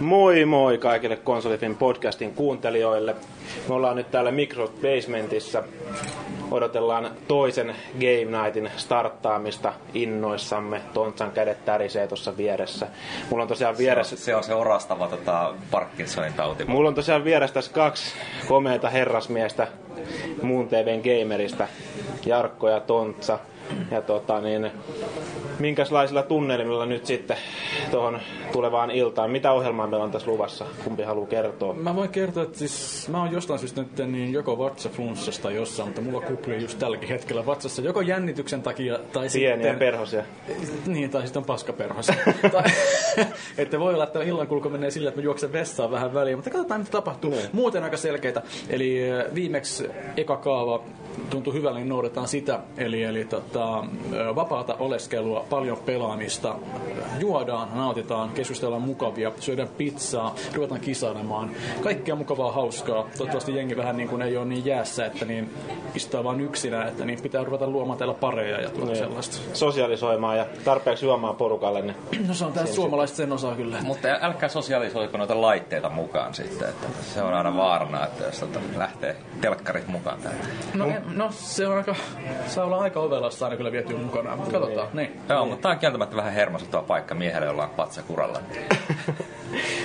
Moi moi kaikille Konsolifin podcastin kuuntelijoille. Me ollaan nyt täällä Microsoft Basementissa. Odotellaan toisen Game Nightin starttaamista innoissamme. Tontsan kädet tärisee tuossa vieressä. Mulla on tosiaan vieressä... Se on se orastava tota, Parkinsonin tauti. Mulla on tosiaan vieressä tässä kaksi komeita herrasmiestä muun TVn gamerista. Jarkko ja Tontsa. Ja tota niin, minkälaisilla tunnelmilla nyt sitten tuohon tulevaan iltaan? Mitä ohjelmaa meillä on tässä luvassa? Kumpi haluaa kertoa? Mä voin kertoa, että siis mä oon jostain syystä nyt niin joko vatsaflunssasta jossain, mutta mulla kuplii just tälläkin hetkellä vatsassa joko jännityksen takia tai Pieniä sitten... perhosia. Niin, tai sitten on paskaperhosia. tai, että voi olla, että illan kulku menee sillä, että mä juoksen vessaan vähän väliin, mutta katsotaan mitä tapahtuu. Niin. Muuten aika selkeitä. Eli viimeksi eka kaava tuntui hyvälle, niin noudataan sitä. Eli, eli tota, vapaata oleskelua, paljon pelaamista, juodaan, nautitaan, keskustellaan mukavia, syödään pizzaa, ruvetaan kisailemaan. Kaikkea mukavaa, hauskaa. Toivottavasti jengi vähän niin kuin ei ole niin jäässä, että niin istuu vaan yksinä, että niin pitää ruveta luomaan täällä pareja ja tuota Niin. sellaista. Sosialisoimaan ja tarpeeksi juomaan porukalle. Niin No se on tää suomalaiset sen osaa kyllä. Mutta älkää sosialisoiko noita laitteita mukaan sitten. Että se on aina vaarana, että jos tota lähtee telkkarit mukaan täältä. No, no se on aika, saa olla aika ovella, jos saa aina kyllä vietyä mukana, mutta katsotaan. Niin. Joo, mutta tämä on kieltämättä vähän hermostuttava paikka miehelle, jolla on patsa kuralla.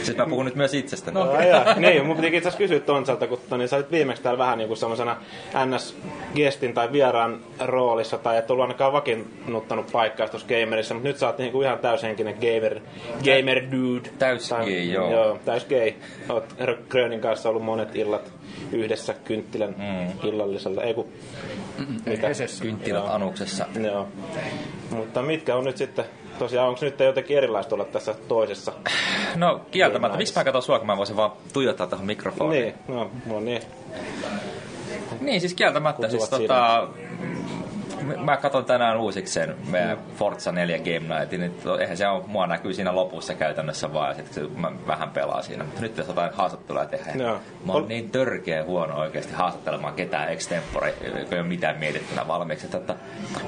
siis mä puhun nyt myös itsestäni. No. No. Jaa, niin, mun pitikin itse asiassa kysyä Tontsalta, kun niin sä olit viimeksi täällä vähän niin kuin semmoisena NS-gestin tai vieraan roolissa, tai et ollut ainakaan vakiinnuttanut paikkaa tuossa gamerissa, mutta nyt sä oot niin kuin ihan täyshenkinen gamer, gamer dude. Täys Tai- gay, joo. Joo, täys gay. Oot Grönin kanssa ollut monet illat yhdessä kynttilän mm. illallisella. Ei kun, mitä? Hesessä. Kynttilät Joo. anuksessa. Joo. Mutta mitkä on nyt sitten, tosiaan onko nyt jotenkin erilaista olla tässä toisessa? No kieltämättä, miksi mä katson sua, kun mä voisin vaan tuijottaa tähän mikrofoniin? Niin, no, no niin. Niin, siis kieltämättä. Siis, Kutuvat tota, m- mä katson tänään uusiksi sen meidän Forza 4 Game Nightin, niin to- eihän se ole, mua näkyy siinä lopussa käytännössä vaan, ja sitten mä vähän pelaan siinä. Mutta nyt jos jotain haastattelua tehdä, Joo. mä oon Ol- niin törkeä huono oikeasti haastattelemaan ketään extempore, ei ole mitään mietittynä valmiiksi. Että, että,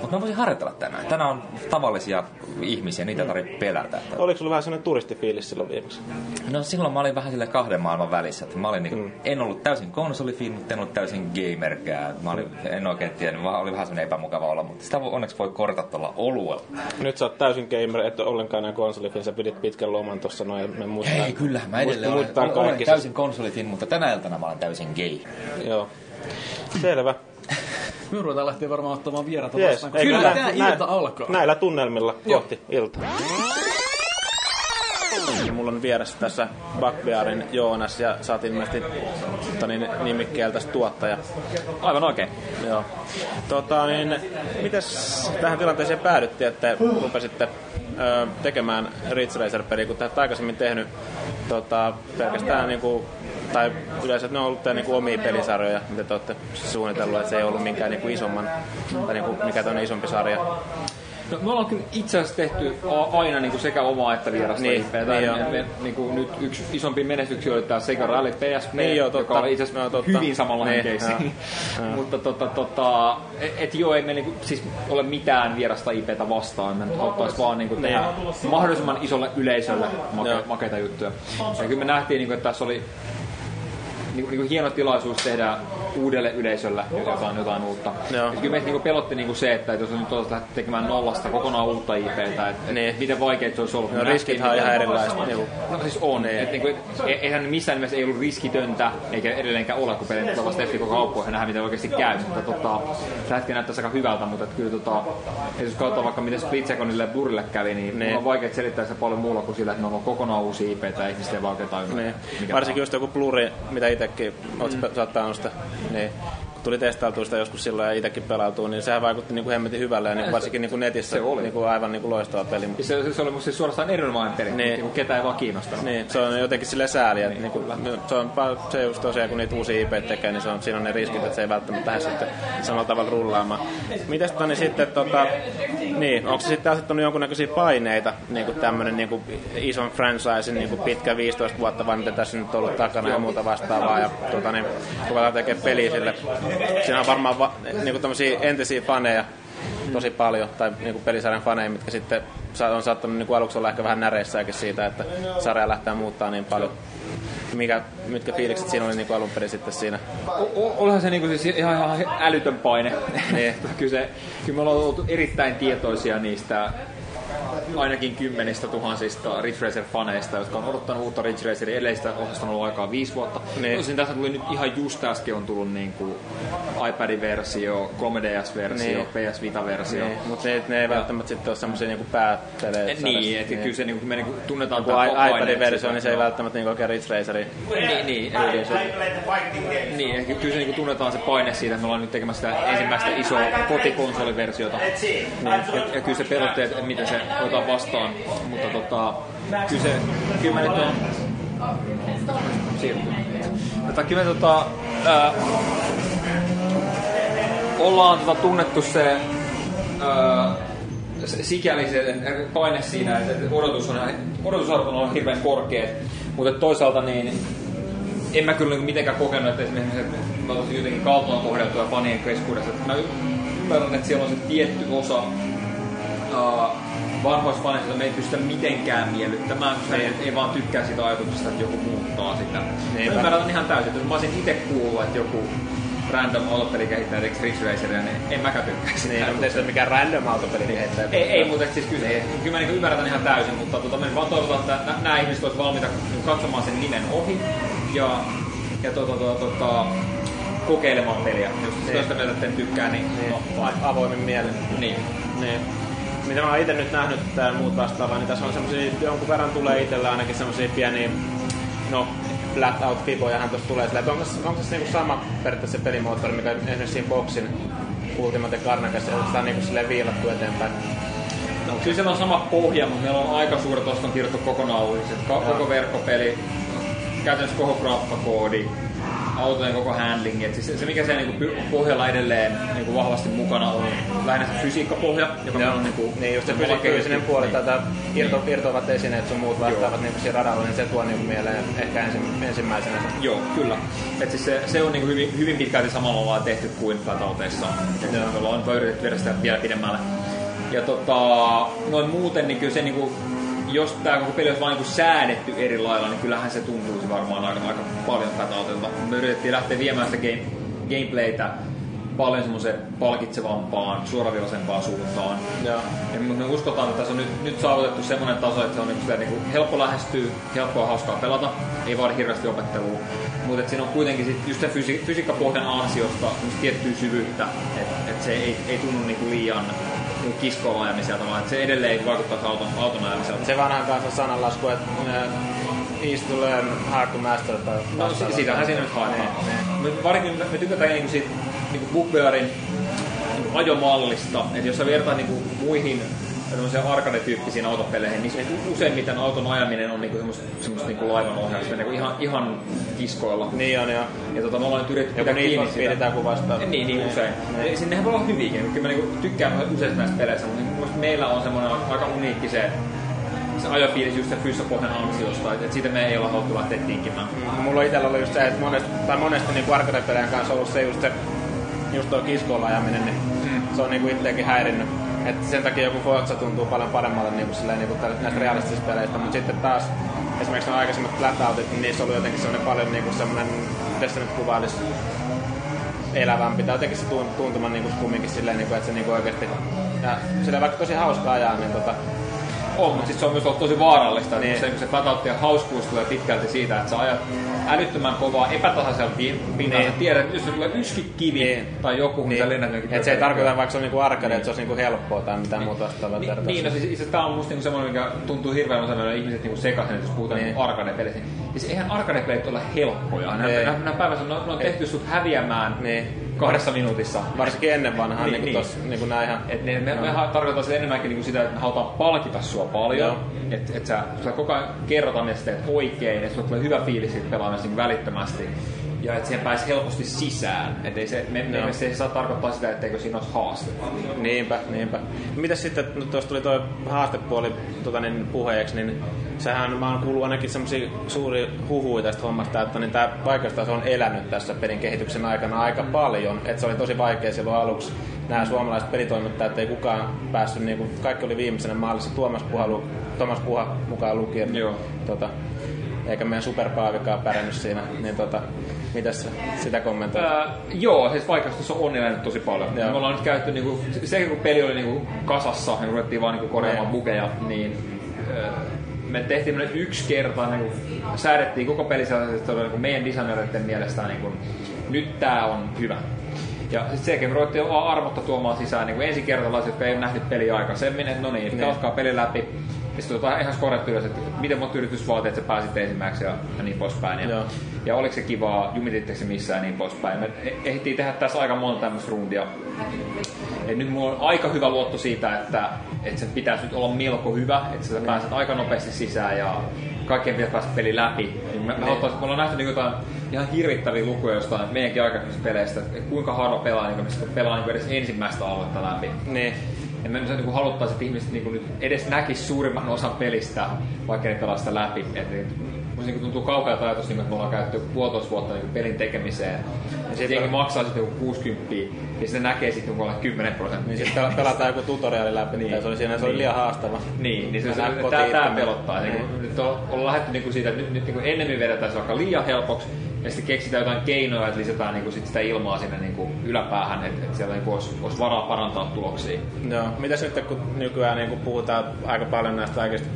mutta mä voisin harjoitella tänään. Tänään on tavallisia ihmisiä, niitä ei tarvitse pelätä. Että, Oliko sulla vähän sellainen turistifiilis silloin viimeksi? No silloin mä olin vähän sille kahden maailman välissä. Että mä olin niinku, Mm. en ollut täysin konsolifin, mutta en ollut täysin gamerkään. Mä olin, en oikein tiennyt, mä oli vähän semmoinen epämukava olla, mutta sitä voi, onneksi voi korjata tuolla oluella. Nyt sä oot täysin gamer, et ollenkaan enää konsolifin, sä pidit pitkän loman tossa noin ja me muistaa. Ei kyllä, mä edelleen olen, olen, olen täysin konsolifin, mutta tänä iltana mä olen täysin gay. Joo. Selvä. Me ruvetaan lähteä varmaan ottamaan vieraita Jees, vastaan, koska kyllä nä- ilta alkaa. Näillä tunnelmilla kohti iltaa. Vieressä tässä Backbearin Joonas ja sä oot ilmeisesti tota niin, nimikkeeltä tuottaja. Aivan oikein. Joo. Tota, niin, mites tähän tilanteeseen päädyttiin, että rupesitte ö, tekemään Ridge Racer-peliä, kun te aikaisemmin tehnyt tota, pelkästään niinku, tai yleensä ne on ollut teidän niinku omia pelisarjoja, mitä te olette suunnitellut, että se ei ollut minkään niinku isomman, tai niinku, mikä toinen isompi sarja. No, me ollaan kyllä itse asiassa tehty aina niin kuin sekä omaa että vierasta Niin, IPtä. niin me, niin kuin nyt yksi isompi menestyksiä oli tämä Sega Rally PSP, Niin joo, totta. joka oli itse asiassa Joo, totta. hyvin samanlainen Niin, joo, Mutta tota, tota, et, et joo, ei me niinku, siis ole mitään vierasta IPtä vastaan. Me haluttaisiin vaan niinku tehdä mahdollisimman isolle yleisölle make, makeita juttuja. Ja kyllä me nähtiin, niinku, että tässä oli niinku, niinku hieno tilaisuus tehdä uudelle yleisölle jotain, jotain uutta. Joo. Ja kyllä meitä niinku pelotti niinku se, että jos on nyt lähteä tekemään nollasta kokonaan uutta IPtä, että Niin. niin. miten vaikeet se olisi ollut. No, Me riskithän on ihan erilaiset. No siis on. Niin. Et niinku, e- eihän missään nimessä ei ollut riskitöntä, eikä edelleenkään ole, kun pelit tulee vasta koko kauppoihin ja nähdään, miten oikeasti käy. Mutta tota, se hetki näyttäisi aika hyvältä, mutta et kyllä tota, et jos katsotaan vaikka miten Split Secondille ja Blurille kävi, niin, Niin. niin. on vaikea selittää se paljon muulla kuin sillä, että ne on kokonaan uusi IP ihmiset ei vaan oikein tajunnut. Niin. Varsinkin just joku Bluri, mitä itsekin oot mm. sä oot pelannut sitä, niin tuli testailtua sitä joskus silloin ja itsekin pelautuu, niin sehän vaikutti niin kuin hemmetin hyvälle ja niin varsinkin niin kuin netissä se oli. niin kuin aivan niin kuin loistava peli. Se, se oli musta siis suorastaan erinomainen peli, Niin. niin. niin ketä ei vaan kiinnostanut. Niin, se on jotenkin sille sääli, että niin kuin, se on se just tosiaan, kun niitä uusia IP tekee, niin se on, siinä on ne riskit, että se ei välttämättä lähde sitten samalla tavalla rullaamaan. Mites tota, niin sitten, tota, niin, onko se sitten asettanut jonkunnäköisiä paineita, niin kuin tämmönen niin kuin ison franchise, niin kuin pitkä 15 vuotta, vai mitä tässä nyt on ollut takana ja muuta vastaavaa, ja tota, niin, ruvetaan tekemään peliä sille. Siinä on varmaan va, niin kuin tämmöisiä entisiä faneja, tosi paljon, tai niinku pelisarjan faneja, mitkä sitten on saattanut niinku aluksi olla ehkä vähän näreissäkin siitä, että sarja lähtee muuttaa niin paljon. Mikä, mitkä fiilikset siinä oli niinku alun perin sitten siinä? O- Olihan se niinku siis ihan, ihan älytön paine. Niin. kyllä, se, kyllä me ollaan oltu erittäin tietoisia niistä ainakin kymmenistä tuhansista Ridge Racer-faneista, jotka on odottanut uutta Ridge Raceria. Edellisistä osasta on ollut aikaa viisi vuotta. Niin. Tosin tässä tuli nyt ihan just äsken on tullut niin kuin iPadin versio, 3DS-versio, Niin. PS Vita-versio. Niin, mutta ne, ne ei välttämättä sitten ole semmoisia niinku pääpelejä. Niin, että kyllä se niinku, me niinku tunnetaan i- paine, iPadin että versio, niin se ei välttämättä niinku oikein Ridge Raceri. Niin, niin, niin kyllä se niinku tunnetaan se paine siitä, että me ollaan nyt tekemässä sitä ensimmäistä isoa kotikonsoliversiota. Niin, ja, ja kyllä se pelotti, että miten se otetaan vastaan. Mutta tota, kyllä se, kyllä nyt on... Siirtyy. Mutta kyllä tota, ää, ollaan tota tunnettu se ää, sikäli se paine siinä, että odotus on, odotusarvot on hirveän korkeat, mutta toisaalta niin en mä kyllä niinku mitenkään kokenut, että esimerkiksi mä olisin jotenkin kaltoin kohdeltua fanien keskuudessa. Mä ymmärrän, että siellä on se tietty osa vanhoissa jota me ei pystytä mitenkään miellyttämään, koska ei, ei vaan tykkää sitä ajatuksesta, että joku muuttaa sitä. Mä Niinpä. ymmärrän ihan täysin, että jos mä olisin itse kuullut, että joku random autopelikehittäjä tekisi Ridge Raceria, niin en mäkään Niin, sitä. no, mutta ei se ole mikään random autopeli kehittäjä. Ei, ei mutta siis kyllä, kyllä mä niin ymmärrän ihan täysin, mutta tota, me vaan toivotaan, että nä- nämä ihmiset olisivat valmiita katsomaan sen nimen ohi ja, ja tota, tota, tota, kokeilemaan peliä. Jos Niin. niin. sitä mieltä, että en tykkää, niin, Niin, no, avoimin mielen. niin. Niin. Mitä mä oon itse nyt nähnyt tää muut vastaavaa, niin tässä on semmosia, jonkun verran tulee itsellä ainakin semmosia pieniä, no flat out fibojahan tuossa tulee sillä, että onko, se- onko se niinku sama periaatteessa se pelimoottori, mikä esimerkiksi siinä Boxin Ultimate Carnagessa, että sitä on niinku silleen viilattu eteenpäin. No, kyllä siellä on sama pohja, mutta meillä on aika suuret oston kirjoittu kokonaan. Ka- koko verkkopeli, käytännössä koko graffakoodi, autojen koko handling. Et siis se, se, mikä siellä niinku pohjalla edelleen niinku vahvasti mukana on lähinnä se fysiikkapohja, joka Joo. on niinku, Niin just se köyhty. puoli, Niin. tätä irto, irtoavat esineet sun muut vastaavat niinku siinä radalla, niin se tuo niinku mieleen ehkä ensi, ensimmäisenä. se. Joo, kyllä. Et siis se, se on niinku hyvin, hyvin pitkälti samalla lailla tehty kuin Flatouteissa. Me ollaan vaan yritetty viedä sitä vielä pidemmälle. Ja tota, noin muuten, niin kyllä se niinku, jos tämä koko peli olisi vain niinku säädetty eri lailla, niin kyllähän se tuntuisi varmaan aika, aika paljon Flatoutilta. Me yritettiin lähteä viemään sitä game, gameplaytä paljon semmoiseen palkitsevampaan, suoraviivaisempaan suuntaan. Joo. Ja me, uskotaan, että tässä on nyt, nyt saavutettu semmoinen taso, että se on niinku, niinku helppo lähestyä, helppoa ja hauskaa pelata, ei vaadi hirveästi opettelua. Mutta siinä on kuitenkin sit just sen fysi- fysiikkapohjan ansiosta tiettyä syvyyttä, että et se ei, ei tunnu niinku liian niinku kiskoilla ajamiselta, vaan se edelleen vaikuttaa auton, auton ajamiselta. Se vanhan kanssa sananlasku, että uh, easy to learn, hard to master. Tai No si- siitähän siinä nyt haetaan. Niin, Me, varsinkin me tykätään niinku siitä niinku BookBearin niinku ajomallista, että jos sä vertaat niinku muihin tämmöisiä arcade-tyyppisiin autopeleihin, niin se useimmiten auton ajaminen on niinku semmoista, semmoista niinku laivan ohjausta, niinku ihan, ihan kiskoilla. niin. niin on joo. Ja tota, me ollaan nyt yritetty pitää kiinni Speed tai kuvasta. Niin, niin usein. Niin. Sinnehän voi olla hyviäkin. Kyllä mä niinku tykkään useista näistä peleissä, mutta mielestä meillä on semmoinen aika uniikki se, se ajofiilis just se fyssapohjan ansiosta, että et siitä me ei olla haluttu lähteä tinkimään. Mulla itsellä oli just se, että monesti, tai monesti niin arcade-pelejä kanssa ollut se just se, just tuo kiskoilla ajaminen, niin se on niinku itseäkin häirinnyt. Et sen takia joku Forza tuntuu paljon paremmalle niinku silleen, niinku tällä- näistä realistisista peleistä, mutta sitten taas esimerkiksi nuo aikaisemmat flatoutit, niin niissä oli jotenkin semmoinen paljon niinku semmoinen, miten se nyt kuvailisi, elävämpi, tai jotenkin se tunt- tuntuma niinku kumminkin silleen, niinku, että se niinku oikeasti, ja sillä vaikka tosi hauska ajaa, niin tota, On, mutta sitten se on myös ollut tosi vaarallista, Niin. niin. se, se flatouttien hauskuus tulee pitkälti siitä, että sä ajat älyttömän kovaa epätasaisella pi- pinnalla. Niin. Tiedät, että jos sulla tulee yski kivi Niin. tai joku, niin. sä lennät jonnekin Et se ei tarkoita, vaikka se on niinku arcade, että se olisi niinku helppoa tai mitään muuta vastaavaa. Niin, niin no siis itse tämä on musta niinku semmoinen, mikä tuntuu hirveän usein meillä ihmiset niinku sekaisin, että jos puhutaan Niin. niinku arcade-peleistä. Siis eihän arcade-pelit ole helppoja. Nämä, päivässä on, on tehty sut häviämään Niin. Kahdessa minuutissa. Varsinkin ennen vanhaa, niin, Niin, niin, niin. tos, niin kuin nää ihan... Et ne, me, me tarkoittaa sitä enemmänkin niinku sitä, että me halutaan palkita sua paljon. Joo. Että et sä, sä koko ajan kerrotaan, että sä teet oikein, että sulla tulee hyvä fiilis siitä pelaamista niin välittömästi. Ja että siihen pääsee helposti sisään. Et ei se, me, Joo. me, se ei saa tarkoittaa sitä, etteikö siinä olisi haastetta. Niinpä, niinpä. Mitäs sitten, no tuossa tuli tuo haastepuoli tota, niin, puheeksi, niin sehän mä oon kuullut ainakin semmoisia suuri huhuja tästä hommasta, että niin tämä vaikeustaso on elänyt tässä pelin kehityksen aikana aika paljon. Että se oli tosi vaikea silloin aluksi. Nämä suomalaiset pelitoimittajat ei kukaan päässyt, niin kuin, kaikki oli viimeisenä maalissa Tuomas Puha, Tuomas Puha mukaan lukien. Joo. Tota, eikä meidän superpaavikaan pärjännyt siinä. Niin tota, mitäs sitä kommentoit? Ää, joo, siis vaikeustaso on elänyt tosi paljon. Joo. Me ollaan nyt käytetty, niinku, se kun peli oli niinku kasassa ja ruvettiin vaan niinku korjaamaan Niin. bugeja, niin ää, me tehtiin yksi kerta, niinku, säädettiin koko peli sellaisesti, niinku meidän designereiden mielestä niinku, nyt tää on hyvä. Ja sitten jälkeen me ruvettiin armotta tuomaan sisään niin ensikertalaiset, jotka ei ole nähnyt peliä aikaisemmin, että no niin, Niin. pelatkaa peli läpi. Ja sitten otetaan ihan korjattu ylös, että miten monta yritys vaatii, että sä pääsit ensimmäiseksi ja, ja niin poispäin. Ja, Joo. ja oliko se kivaa, jumitittekö se missään ja niin poispäin. Me ehdittiin tehdä tässä aika monta tämmöistä rundia. Et nyt mulla on aika hyvä luotto siitä, että, että sen pitäisi nyt olla melko hyvä, että sä pääset aika nopeasti sisään ja kaikkien pitäisi päästä peli läpi. Niin me, me, haluttaisiin- me ollaan nähty niin jotain ihan hirvittäviä lukuja jostain meidänkin aikaisemmista peleistä, että kuinka harva pelaa, niin mistä pelaa niin edes ensimmäistä aluetta läpi. Niin. Ja me niin haluttaisiin, että ihmiset niin nyt edes näkis suurimman osan pelistä, vaikka ne pelaa sitä läpi. Et, et, musta niin tuntuu kauhealta ajatus, niin, että me ollaan käytetty puolitoista vuotta niin pelin tekemiseen. Ja sitten jengi maksaa sitten joku 60 ja sitten näkee sitten joku 10 prosenttia. Niin sitten pelataan joku tutoriaali läpi, niin. se oli siinä, se oli liian haastava. Niin, niin se, se, itse. pelottaa. Niin. Niin. Nyt on, ollaan lähdetty niin siitä, että nyt, nyt niin ennemmin vedetään se vaikka liian helpoksi, ja sitten keksitään jotain keinoja, että lisätään niin kuin sit sitä ilmaa sinne niin kuin yläpäähän, että, että siellä niin kuin olisi, olisi varaa parantaa tuloksia. Joo. Mitäs nyt kun nykyään niin kun puhutaan aika paljon näistä kaikista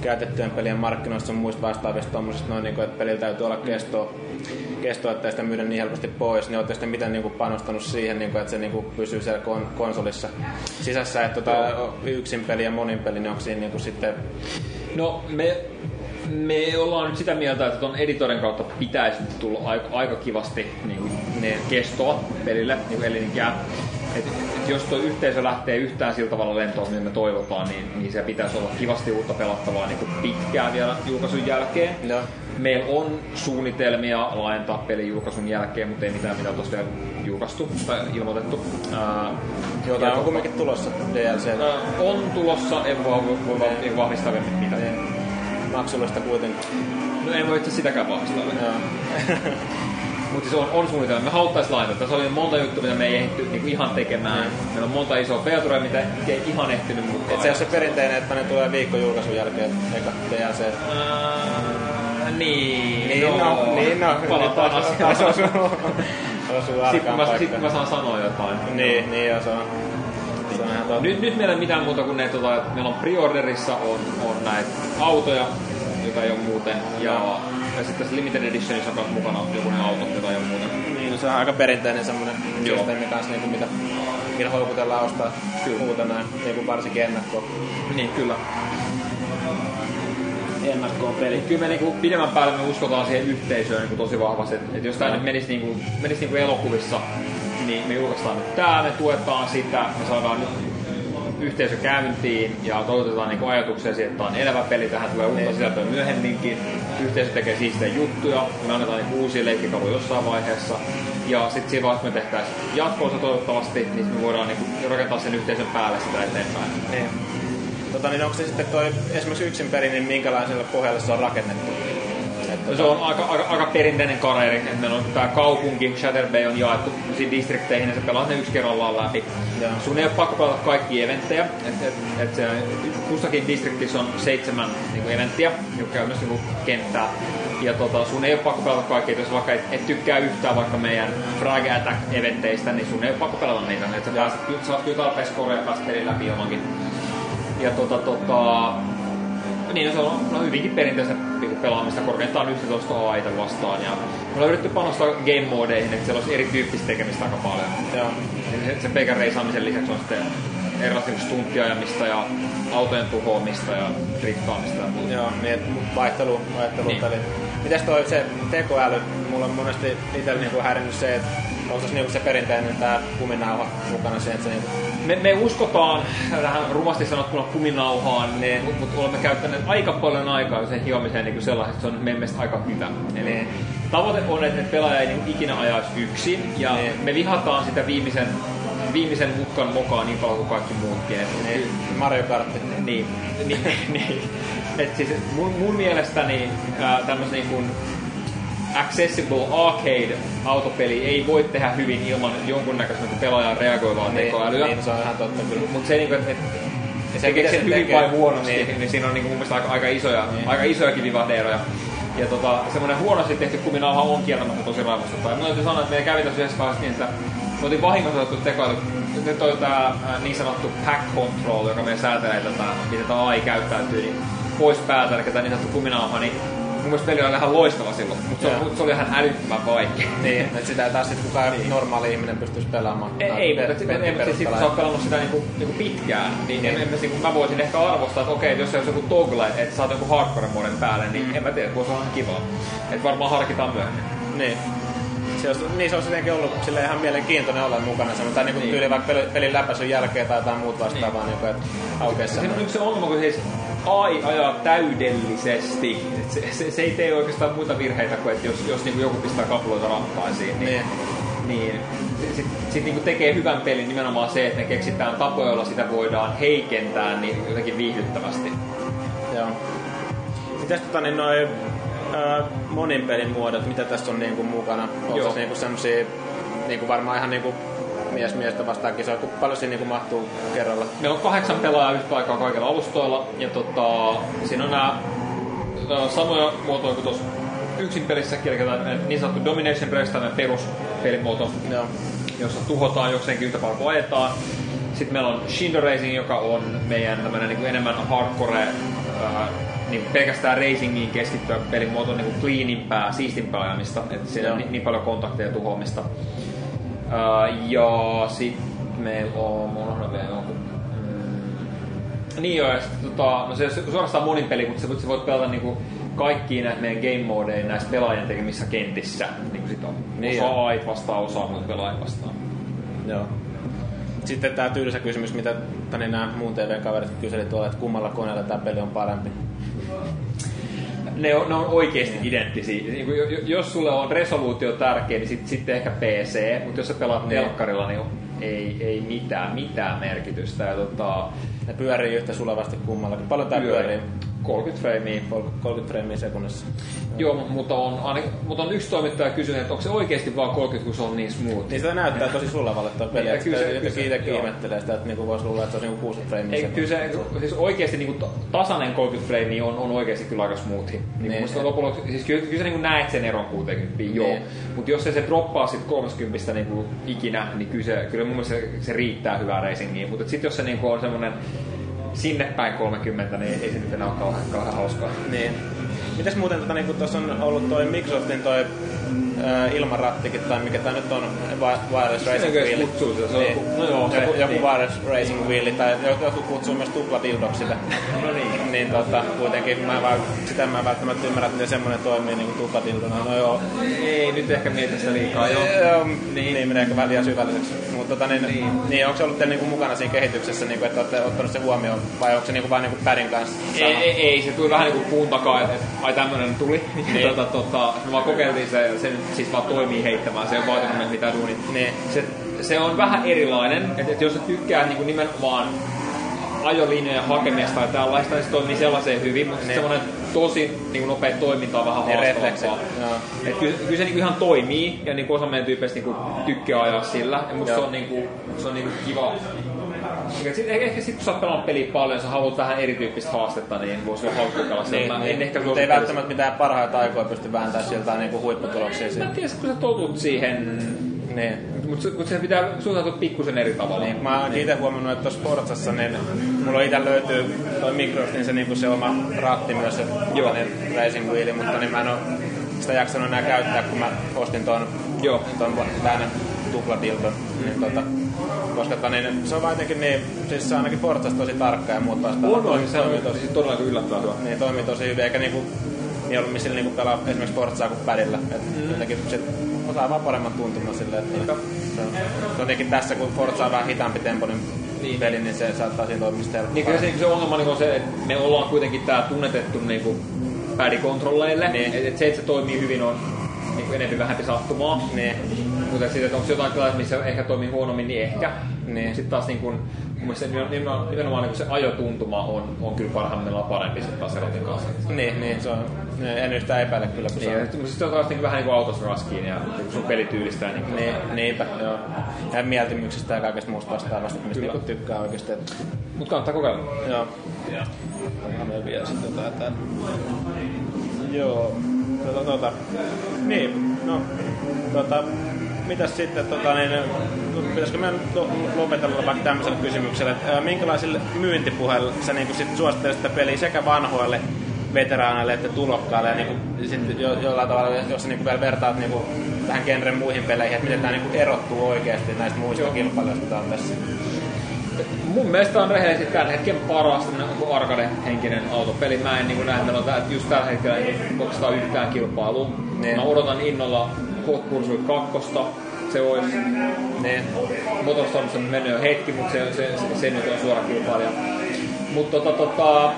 käytettyjen pelien markkinoista sun muista vastaavista tommosista noin, niin kuin, että pelillä täytyy olla kestoa, kestoa ettei sitä myydä niin helposti pois, niin ootte sitten miten niin kuin panostanut siihen, niin kuin, että se niin kuin pysyy siellä kon- konsolissa sisässä, että tota, yksin peli ja monin peli, niin onko siinä niin kuin sitten No me, me ollaan nyt sitä mieltä, että tuon editorin kautta pitäisi tulla aika, aika kivasti niin kuin, ne kestoa pelille, niin kuin elinikää. Et, et jos tuo yhteisö lähtee yhtään sillä tavalla lentoon, niin me toivotaan, niin, niin se pitäisi olla kivasti uutta pelattavaa niin kuin pitkään vielä julkaisun jälkeen. Joo. Meillä on suunnitelmia laajentaa pelin julkaisun jälkeen, mutta ei mitään mitä tosiaan julkaistu tai ilmoitettu. Ää, jotain on kumminkin tulossa DLC? ää, on tulossa, en voi, voi, voi vahvistaa vielä mitä. Niin. Maksullista kuitenkin. No en voi itse sitäkään vahvistaa. Mutta siis on, on suunnitelma. Me haluttaisiin laittaa. Tässä oli monta juttua, mitä me ei ehditty niinku ihan tekemään. Meillä on monta isoa featurea, mitä ei ihan ehtinyt mukaan. Et se on se perinteinen, että ne tulee viikko julkaisun jälkeen, eka DLC. Ää, niin, Niin no, niin no. Palataan Nyt asiaan. taas osuu, osuu Sitten arkaan mä, sit mä saan sanoa jotain. Niin, niin joo, se on. Totta. Nyt, nyt meillä ei ole mitään muuta kuin ne, tota, että meillä on preorderissa on, on näitä autoja, joita ei ole muuten. Ja, ja sitten tässä limited editionissa on myös mukana joku ne autot, joita ei ole muuten. Niin, no se on aika perinteinen semmoinen systeemi kanssa, niin kuin mitä, millä houkutellaan ostaa Kyllä. muuta näin, niin kuin varsinkin ennakkoon. Niin, kyllä. Ennakkoon peli. Kyllä me niinku pidemmän päälle me uskotaan siihen yhteisöön niinku tosi vahvasti. Et, et jos tämä nyt menisi, niinku, menisi niinku elokuvissa, niin me julkaistaan nyt tää, me tuetaan sitä, me saadaan nyt yhteisö käyntiin ja toivotetaan niinku ajatuksia siitä, että on elävä peli, tähän tulee uutta sisältöä myöhemminkin. Yhteisö tekee siistejä juttuja, me annetaan niinku uusia leikkikaluja jossain vaiheessa. Ja sitten siinä vaiheessa, me tehtäisiin jatkoosa toivottavasti, niin me voidaan niinku rakentaa sen yhteisön päälle sitä eteenpäin. Niin. Tota, niin onko se sitten toi esimerkiksi yksin perin, niin minkälaiselle pohjalle se on rakennettu? No se on aika, aika, aika perinteinen kareeri, että meillä on tämä kaupunki, Shatter Bay on jaettu distrikteihin ja sä pelaat ne yksi kerrallaan läpi. Joo. Sun ei ole pakko pelata kaikki eventtejä, että et, et se, kussakin distriktissä on seitsemän niin kuin eventtiä, jotka käy myös niin kuin kenttää. Ja tota, sun ei ole pakko pelata kaikki, jos vaikka et, et tykkää yhtään vaikka meidän Frag Attack-eventeistä, niin sun ei ole pakko pelata niitä. Että sä pääset, kyllä- saat kyllä tarpeeksi korea ja läpi ilmankin. Ja tota, tota, niin, no se on no, hyvinkin perinteistä niinku pelaamista korkeintaan 11 AIta vastaan. Ja me ollaan yritetty panostaa game modeihin, että siellä olisi erityyppistä tekemistä aika paljon. Ja se, se peikan reisaamisen lisäksi on sitten erilaista niinku stunttiajamista ja autojen tuhoamista ja driftaamista ja muuta. Joo, niin vaihtelu, vaihtelu Niin. Mites toi se tekoäly? Mulla on monesti itsellä niinku häirinnyt se, että onko se niinku se perinteinen tää kuminauha mukana siihen, että se niinku... Me, me uskotaan tähän rumasti sanottuna kuminauhaan, ne, mutta mut olemme käyttäneet aika paljon aikaa sen hiomiseen niin sellaiset, että se on meidän mielestä aika hyvä. Eli tavoite on, että pelaaja ei niin ikinä ajaisi yksin, ja Niin. me vihataan sitä viimeisen se viimeisen mutkan mokaa niin paljon kuin kaikki muutkin. Et, Niin, Mario Kartti. niin, niin, niin. Et siis mun, mun mielestäni ää, tämmöisen niin accessible arcade autopeli ei voi tehdä hyvin ilman jonkunnäköistä pelaajan reagoivaa Niin, tekoälyä. niin, se on ihan totta kyllä. Mutta se, niinku, että et, se miten sen se hyvin tekee. vai huonosti, Niin. niin, siinä on niinku mun mielestä aika, aika, isoja, Niin. aika isojakin vivahdeeroja. Ja tota, semmoinen huonosti tehty kuminauha on kieltämättä tosi raivostuttava. Ja Mun täytyy sanoa, että meidän kävi tässä yhdessä vaiheessa niin, että me oltiin vahingossa otettu tekoäly. Nyt toi tää niin sanottu pack control, joka meidän säätelee tätä, miten tämä AI käyttäytyy, niin pois päältä, eli tämä niin sanottu kuminauha, niin mun mielestä peli oli ihan loistava silloin, mutta se, mut se oli ihan älyttömän vaikea. Niin, että sitä ei taas sit kukaan normaali ihminen pystyisi pelaamaan. Ei, ei mutta Pe- sit- ei, mutta sit, kun sä oot pelannut sitä niinku, niinku pitkään, niin en, en, mä, niinku, mä voisin ehkä arvostaa, että okei, jos se olisi joku toggle, että saat joku hardcore moden päälle, niin Mm. en mä tiedä, voisi olla ihan kivaa. Että varmaan harkitaan myöhemmin. Niin. Se olisi, niin se olisi jotenkin ollut sille ihan mielenkiintoinen olla mukana. Se, tai niinku Niin. tyyli vaikka peli- pelin läpäisyn jälkeen tai jotain muuta vastaavaa, niin. niin että aukeisi Se on yksi se ongelma, kun siis AI ajaa täydellisesti. Se, se, se, ei tee oikeastaan muita virheitä kuin, että jos, jos niinku joku pistää kapuloita rattaisiin, niin, Niin. niin sitten sit niinku tekee hyvän pelin nimenomaan se, että ne keksitään tapoja, joilla sitä voidaan heikentää niin jotenkin viihdyttävästi. Joo. Mitäs tota niin noi ää, monin pelin muodot, mitä tässä on niinku mukana? Onko niinku semmosia, niinku varmaan ihan niinku mies miestä vastaan kisoja, kun paljon siinä niinku mahtuu kerralla? Meillä on kahdeksan pelaajaa yhtä aikaa kaikilla alustoilla, ja tota, siinä on nämä samoja muotoja kuin tuossa yksin pelissäkin, eli tämä niin sanottu Domination Press, tämmöinen peruspelimuoto, Joo. jossa tuhotaan jokseenkin yhtä paljon kuin ajetaan. Sitten meillä on Shindo Racing, joka on meidän tämmönen niin enemmän hardcore, ää, niin pelkästään racingiin keskittyvä pelimuoto, niin kuin cleanimpää, siistimpää ajamista, että siinä on niin, niin paljon kontakteja ja tuhoamista. Ää, ja sitten meillä on, mulla on vielä joku, mm, niin joo, ja sit, tota, no se suorastaan monin peli, mutta sä voit, sä voit pelata niinku kaikkiin näitä meidän game modeja näissä pelaajien tekemissä kentissä. Niin kuin sit on Niin osa. AIT vastaan, osa muut pelaajat vastaan. Joo. Sitten tämä tylsä kysymys, mitä tänne nämä muun TV-kaverit kyseli tuolla, että kummalla koneella tämä peli on parempi. Ne on, ne on oikeasti identtisiä. Niin kuin, jo- jo- jos sulle on resoluutio tärkeä, niin sitten sit ehkä PC, mutta jos sä pelaat Niin. telkkarilla, niin ei, ei mitään, mitään merkitystä. Ja, tota, Ne pyörii yhtä sulavasti kummallakin. Paljon tämä Pyörii. pyörii? 30 freimiä. 30 30 freimiä sekunnissa. Joo, mu- mutta on, ainakin- mutta on yksi toimittaja kysynyt, että onko se oikeasti vaan 30, kun se on niin smooth. Niin sitä näyttää tosi sulavalle tuo peli. Että kyllä jotenkin itsekin ihmettelee sitä, että niinku voisi luulla, että se on niinku 60 freimiä Ei, kyllä se, siis oikeasti niin kuin tasainen 30 frame on, on oikeasti kyllä aika smoothi. Niin, Niin. niin. Musta lopulla, siis kyllä, kyllä sä niin näet sen eron 60, joo. Niin. Mutta jos se, se droppaa sit 30 niin kuin ikinä, niin kyllä, se, kyllä mun mielestä se, se riittää hyvää racingiin. Mutta sitten jos se niin kuin on semmoinen sinne päin 30, niin ei se nyt enää ole kauhean, kauhean hauskaa. Niin. Mites muuten, tota, niin tuossa on ollut toi Microsoftin toi äh, ilmarattikin, tai mikä tää nyt on, wi- wireless racing Miten se wheel. kutsuu sitä? Se on niin. joku- no joo, se- joku, joku wireless racing wheel, tai joku, kutsuu myös tupladildoksi sitä. No niin. niin tota, kuitenkin mä en vaan, sitä mä välttämättä ymmärrä, että miten semmonen toimii niin kuin tupladildona. No joo, Ei, nyt ehkä mieti sitä liikaa, joo. Joo, niin. niin menee ehkä vähän liian syvälliseksi. Mutta tota, niin, niin. niin, onko se ollut teillä niinku mukana siinä kehityksessä, niinku, että olette ottanut sen huomioon, vai onko se niinku vaan niinku pädin kanssa Ei, sama? ei, ei, se tuli vähän niinku puun takaa, että et, ai tämmönen tuli. Niin. tota, tota, me vaan kokeiltiin se, ja se siis vaan toimii heittämään, se ei vaatinut mitään duunia. Niin. Se, se on vähän erilainen, että et jos sä tykkää niinku nimenomaan ajolinjojen hakemista tai tällaista, niin se toimii sellaiseen hyvin, mutta Niin. niin. semmoinen tosi niin nopea toiminta on vähän Niin, haastavampaa. Et kyllä, kyllä, se niinku ihan toimii ja niinku osa meidän tyypeistä niinku tykkää ajaa sillä. Ja musta se on, niinku, se on niinku kiva. Sit, ehkä sitten kun sä oot pelannut peliä paljon sä haluat vähän erityyppistä haastetta, niin voisi olla sitä. Niin, Mä niin. en ehkä Mutta ei välttämättä mitään parhaita aikoja pysty vääntämään sieltä niinku huipputuloksia Mä en tiedä, kun sä totut siihen, Niin. mutta mut se pitää suhtautua pikkusen eri tavalla. Niin, mä oon itse huomannut, että tuossa Forzassa, niin mulla itse löytyy toi Microsoftin se, niinku se oma ratti myös, se Joo. niin racing wheel, mutta niin mä en oo sitä jaksanut enää käyttää, kun mä ostin ton, Joo. ton väänä tupladildon. Niin, tota, koska tota, niin, se on vaan jotenkin niin, siis se on ainakin Forzassa tosi tarkka ja muut vastaavaa. On, on, se on toimii tosi, siis todella yllättävän hyvä. niin, toimii tosi hyvin, eikä niinku mieluummin sillä niinku pelaa esimerkiksi Forzaa kuin padilla. Et mm. jotenkin se osaa vaan paremman tuntuman silleen, että Niinpä. se on, tietenkin tässä, kun Forza on vähän hitaampi tempoinen Niin. peli, niin se saattaa siinä toimia sitten Niin kyllä se, se ongelma niin on se, että me ollaan kuitenkin tää tunnetettu niinku pädikontrolleille. Niin. Et, et se, että se toimii hyvin on niinku enemmän vähempi sattumaa. Niin. Mutta sitten, että onko jotain tilanteita, missä ehkä toimii huonommin, niin ehkä. Niin. Sitten taas niin kuin, mun mielestä nimenomaan, nimenomaan niin se ajotuntuma on, on kyllä parhaimmillaan parempi sitten taas erotin kanssa. Niin, niin, se on, en yhtään epäile kyllä, kun Niin, on. sitten sit on taas niin vähän niin kuin autos raskiin ja kun sun peli tyylistää. Niin, Niin, niinpä, joo. Ja mieltymyksestä ja kaikesta muusta vastaavasta, mistä Kyllä. niinku tykkää oikeasti. että- Mutta kannattaa kokeilla. Joo. Onhan meillä vielä sitten jotain täällä. Joo. Tota, tota. Niin, no, tota, mitäs sitten, tota, niin, pitäisikö lo- lopetella vaikka tämmöisellä kysymyksellä, että ää, minkälaisille myyntipuheille sä niin sit suosittelisit sitä peliä sekä vanhoille veteraaneille että tulokkaille ja niin sit jo, jollain tavalla, jos sä niin vielä vertaat niin kuin, tähän genren muihin peleihin, että miten tämä niin erottuu oikeasti näistä muista Joo. kilpailijoista, mitä on tässä. Mun mielestä on rehellisesti tällä hetkellä paras niinku arcade-henkinen autopeli. Mä en niin näe, että meillä on tää, just tällä hetkellä ei oikeastaan yhtään kilpailua. Niin. Mä odotan innolla Hot Pursuit 2. Se olisi Niin. Motorstormissa mennyt jo hetki, mutta se, se, se, se nyt on suora kilpailija. Mutta tota, tota,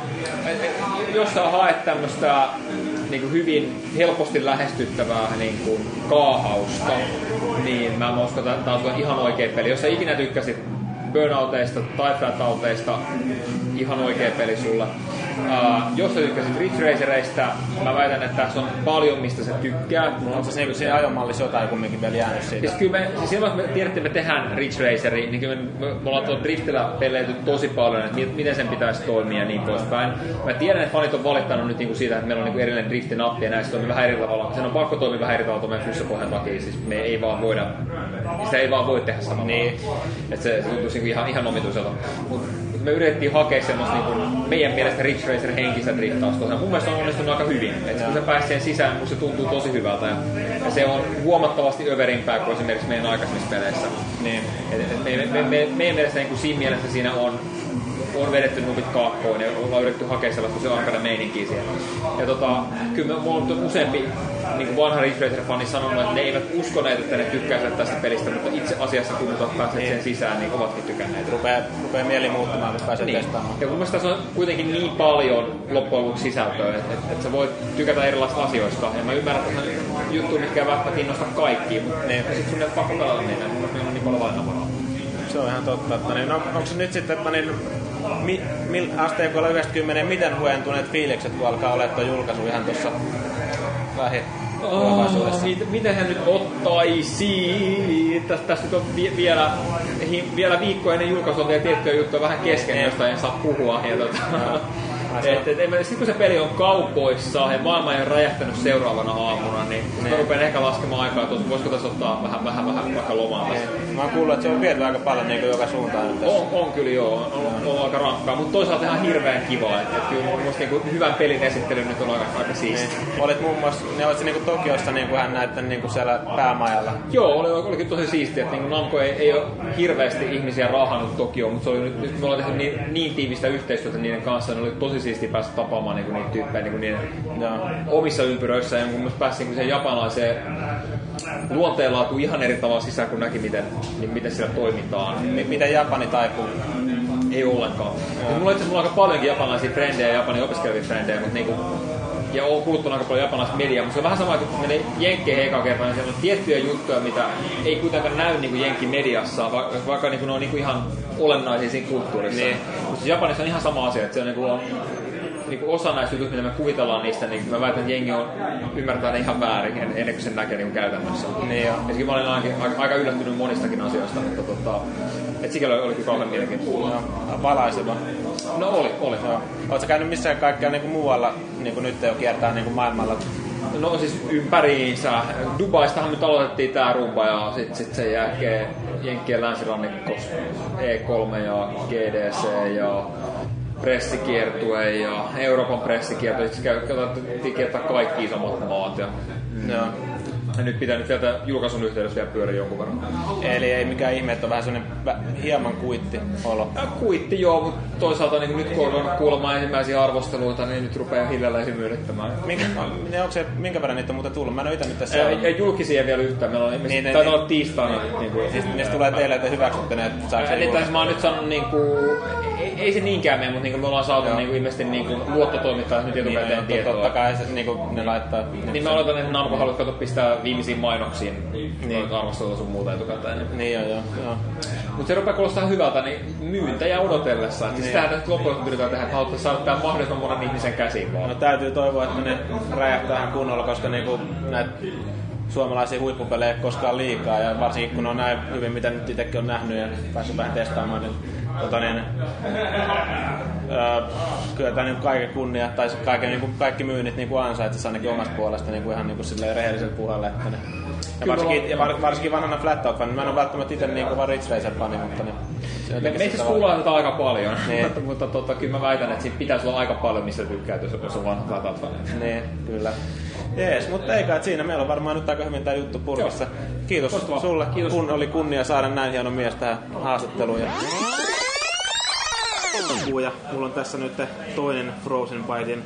jos sä haet tämmöistä niin hyvin helposti lähestyttävää niin kuin kaahausta, niin mä uskon, että tämä on ihan oikea peli. Jos sä ikinä tykkäsit burnouteista tai flatouteista, ihan oikea peli sulle. Uh, jos sä tykkäsit Ridge Racereista, mä väitän, että tässä on paljon mistä sä tykkäät. Onko se siinä ajomallissa jotain kumminkin vielä jäänyt siitä? Siis kyllä me, siis silloin kun me tiedettiin, että me tehdään Ridge Raceri, niin kyllä me, me, me ollaan tuolla Driftillä peleilty tosi paljon, että mi- miten sen pitäisi toimia ja niin poispäin. Mä tiedän, että fanit on valittanut nyt niinku siitä, että meillä on niinku erillinen driftinappi ja näistä toimii vähän eri tavalla. Sen on pakko toimia vähän eri tavalla meidän fussapohjan takia, siis me ei vaan voida, sitä ei vaan voi tehdä samalla Niin. Että se, se tuntuisi niinku ihan, ihan omituiselta. Mut me yritettiin hakea semmoista niinku meidän mielestä Ridge Racer henkistä driftausta. Ja mun mielestä se on onnistunut aika hyvin. Et kun sä pääset siihen sisään, mun se tuntuu tosi hyvältä. Ja, ja se on huomattavasti överimpää kuin esimerkiksi meidän aikaisemmissa peleissä. Niin. Et, et me, me, me, meidän mielestä niin kuin siinä mielessä siinä on on vedetty nupit kaakkoon ja ollaan yritetty hakea sellaista tosi arkada meininkiä siihen. Ja tota, kyllä mulla on useampi niin kuin vanha Ridge Racer-fani sanonut, että ne eivät uskoneet, että ne tykkäisivät tästä pelistä, mutta itse asiassa kun ovat päässeet sen sisään, niin ovatkin tykänneet. Rupee, rupee mieli muuttumaan, kun pääsee Niin. testaamaan. Ja mun mielestä tässä on kuitenkin niin paljon loppujen lopuksi sisältöä, että, että, että sä voit tykätä erilaisista asioista. Ja mä ymmärrän, että on juttuja, mitkä ei välttämättä kiinnosta kaikkia, mutta Niin. sit sun ei ole pakko pelata niitä. Mun mielestä meillä on niin paljon valinnanvaraa. Se on ihan totta. Että niin, no, onko se nyt sitten, että niin, mi, mil, asteikolla 90, miten huentuneet fiilikset, kun alkaa olla tuo julkaisu ihan tuossa lähi mit, miten hän nyt ottaisi? Tästä, tästä nyt on vi, vielä, hi, vielä viikko ennen julkaisua vielä tiettyjä juttuja vähän kesken, Niin. josta en saa puhua. Ja tota, et, et, et, sitten kun se peli on kaupoissa ja maailma ei ole räjähtänyt seuraavana aamuna, niin sitten mä rupean ehkä laskemaan aikaa, että voisiko tässä ottaa vähän, vähän, vähän vaikka lomaa tässä. Mä oon kuullut, että se on viety aika paljon niin joka suuntaan nyt tässä. On, on kyllä joo, on, on, on aika rankkaa, mutta toisaalta ihan hirveän kivaa. Että et kyllä mun niin hyvän pelin esittely nyt on aika, aika siisti. Niin. Olit muun muassa, ne olit niinku Tokiossa niinku hän näyttänyt niinku siellä päämajalla. Joo, oli, olikin tosi siistiä, että niin Namco ei, ei ole hirveästi ihmisiä raahannut Tokioon, mutta se oli nyt, nyt me ollaan tehty niin, niin tiivistä yhteistyötä niiden kanssa, niin oli tosi siistiä päästä tapaamaan niin niitä tyyppejä niin niiden Joo. omissa ympyröissä ja mun mielestä pääsi niin siihen japanilaiseen luonteenlaatuun ihan eri tavalla sisään, kun näki, miten, niin miten siellä toimitaan. M- miten Japani taipuu? Ei ollenkaan. Ja mulla itse asiassa mulla on aika paljonkin japanilaisia frendejä ja Japanin opiskelevia frendejä, mutta niinku, ja on kuluttanut aika paljon japanilaista mediaa, mutta se on vähän sama, että kun menee Jenkkeihin eka kertaa, niin siellä on tiettyjä juttuja, mitä ei kuitenkaan näy niin Jenkki mediassa, va- vaikka niin ne on niin ihan olennaisia siinä kulttuurissa. Niin. Mutta Japanissa on ihan sama asia, että se on, niin on niin osa näistä jutuista, mitä me kuvitellaan niistä, niin mä väitän, että jengi on, ymmärtää ne ihan väärin en- ennen kuin sen näkee niin käytännössä. Niin joo. Ja mä olin aika, aika, yllättynyt monistakin asioista, mutta tota, et sikäli oli kyllä kauhean mielenkiintoista. Joo. Valaiseva. No oli, oli. Joo. Oletko käynyt missään kaikkea niinku muualla, niinku nyt jo kiertää niinku maailmalla? No siis ympäriinsä. Dubaistahan nyt aloitettiin tää rumba ja sit, sit sen jälkeen Jenkkien länsirannikko E3 ja GDC ja pressikiertue ja Euroopan pressikiertue. Sitten katsottiin kiertää kaikki isommat maat ja, Joo. ja nyt pitää nyt sieltä julkaisun yhteydessä vielä pyöriä jonkun verran. Eli ei mikään ihme, että on vähän sellainen hieman kuitti olo. Ja kuitti joo, mutta toisaalta niin nyt kun on kuulemaan ensimmäisiä arvosteluita, niin nyt rupeaa hiljalleen hymyilyttämään. Minkä, ne, onko se, minkä verran niitä on muuten tullut? Mä en ole tässä Ei, ei julkisia vielä yhtään. Meillä on, Niin, niin, taitaa niin. olla tiistaina. Niin kuin, Siis ne tulee teille, että hyväksytte ne, että saako se Eli julkaista? tässä mä oon nyt sanonut niinku, ei, ei se niinkään mene, mutta niin me ollaan saatu niin kuin, ilmeisesti niin kuin, luottotoimittajat nyt etukäteen Niin, no, tietoa. totta kai se, niin kuin, ne laittaa... Niin mä oletan, että Namco haluat katsoa pistää viimeisiin mainoksiin Niin. arvostelua sun muuta etukäteen. Niin. Niin joo, joo. joo. Mutta se rupeaa kuulostaa hyvältä, niin myyntäjä odotellessa. Niin. Siis Niin. sitähän nyt loppujen pyritään tehdä, että haluttaisiin saada tämä mahdollisimman monen ihmisen käsiin vaan. No täytyy toivoa, että ne räjähtää ihan kunnolla, koska niinku näitä suomalaisia huippupelejä koskaan liikaa. Ja varsinkin kun on näin hyvin, mitä nyt itsekin on nähnyt ja päässyt vähän testaamaan, niin, tota niin öö, kyllä tämä niin kaiken kunnia, tai kaiken, niin kuin, kaikki myynnit niin kuin ansaitsisi ainakin omasta puolesta niin kuin ihan niin kuin silleen rehellisellä puheella. Että ne, ja varsinkin, ja var, varsinkin vanhana Flat Out fan, mä en ole välttämättä itse niin kuin vaan Ridge Racer fani, mutta niin, se Me, me asiassa kuullaan tätä aika paljon, Niin. mutta, mutta tota, kyllä mä väitän, että siinä pitäisi olla aika paljon, missä tykkää, jos, jos on vanha Flat Out Niin, kyllä. Jees, mutta eikä, että siinä meillä on varmaan nyt aika hyvin tämä juttu purkissa. Kiitos Loistavaa. sulle, Kiitos. kun oli kunnia saada näin hieno mies tähän haastatteluun. Ja... Ja mulla on tässä nyt toinen Frozen Bitein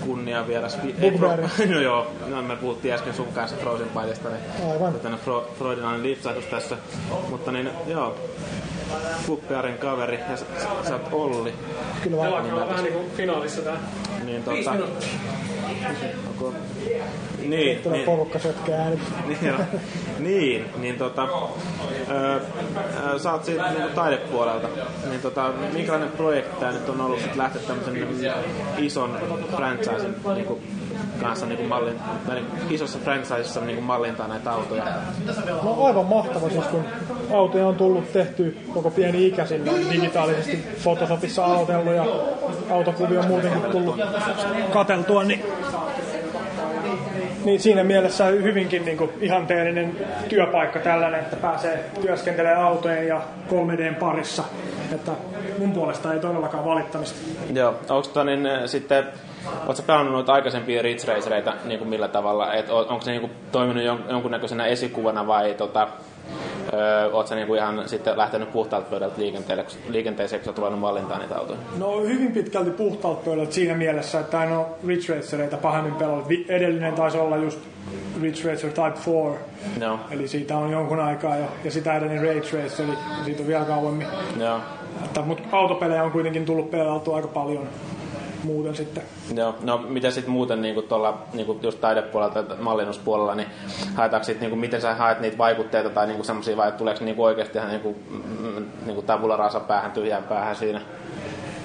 kunnia vieras. No joo, no, me puhuttiin äsken sun kanssa Frozen Biteista, niin Aivan. tänne Fro, Freudinainen lipsahdus tässä. Mutta niin, joo, Bugbearin kaveri ja sä, sä, sä oot Olli. Kyllä vaan. Alkaa vähän niinku finaalissa tää. Niin, tota, onko, niin, Tulee niin, porukka äänet. niin, niin, niin tota, ö, ö, sä oot siitä niin taidepuolelta, niin tota, minkälainen projekti tää nyt on ollut sit lähteä tämmösen niin ison franchisen niin kuin, kanssa niin kuin mallin, tai niin, isossa franchisessa niin kuin mallintaa näitä autoja. No aivan mahtava siis, kun autoja on tullut tehty koko pieni ikäisillä digitaalisesti Photoshopissa aloitellut ja autokuvia on muutenkin tullut kateltua, niin niin siinä mielessä hyvinkin niin kuin ihanteellinen työpaikka tällainen, että pääsee työskentelemään autojen ja 3Dn parissa. Että mun puolesta ei todellakaan valittamista. Joo, onko tota niin, äh, sitten, sä pelannut noita aikaisempia Ridge Racereita niin millä tavalla? Et, on- onko se niin kuin, toiminut jon, jonkunnäköisenä esikuvana vai tota, öö, ootko sä niin kuin ihan sitten lähtenyt puhtaalta pöydältä liikenteelle, liikenteeseen, kun sä oot ruvennut mallintaa niitä autoja? No hyvin pitkälti puhtaalta pöydältä siinä mielessä, että en ole Ridge Racereita pahemmin pelannut. Edellinen taisi olla just Ridge Racer Type 4, Joo, eli siitä on jonkun aikaa jo, ja sitä edellinen Rage Race, eli siitä on vielä kauemmin. Että, mutta autopelejä on kuitenkin tullut pelattua aika paljon muuten sitten. Joo, no mitä sitten muuten niinku tuolla niinku just taidepuolella tai mallinnuspuolella, niin haetaanko sit, niinku, miten sä haet niitä vaikutteita tai niinku semmoisia vai tuleeko niinku oikeasti ihan niinku, mm, niinku tabula rasa päähän, tyhjään päähän siinä?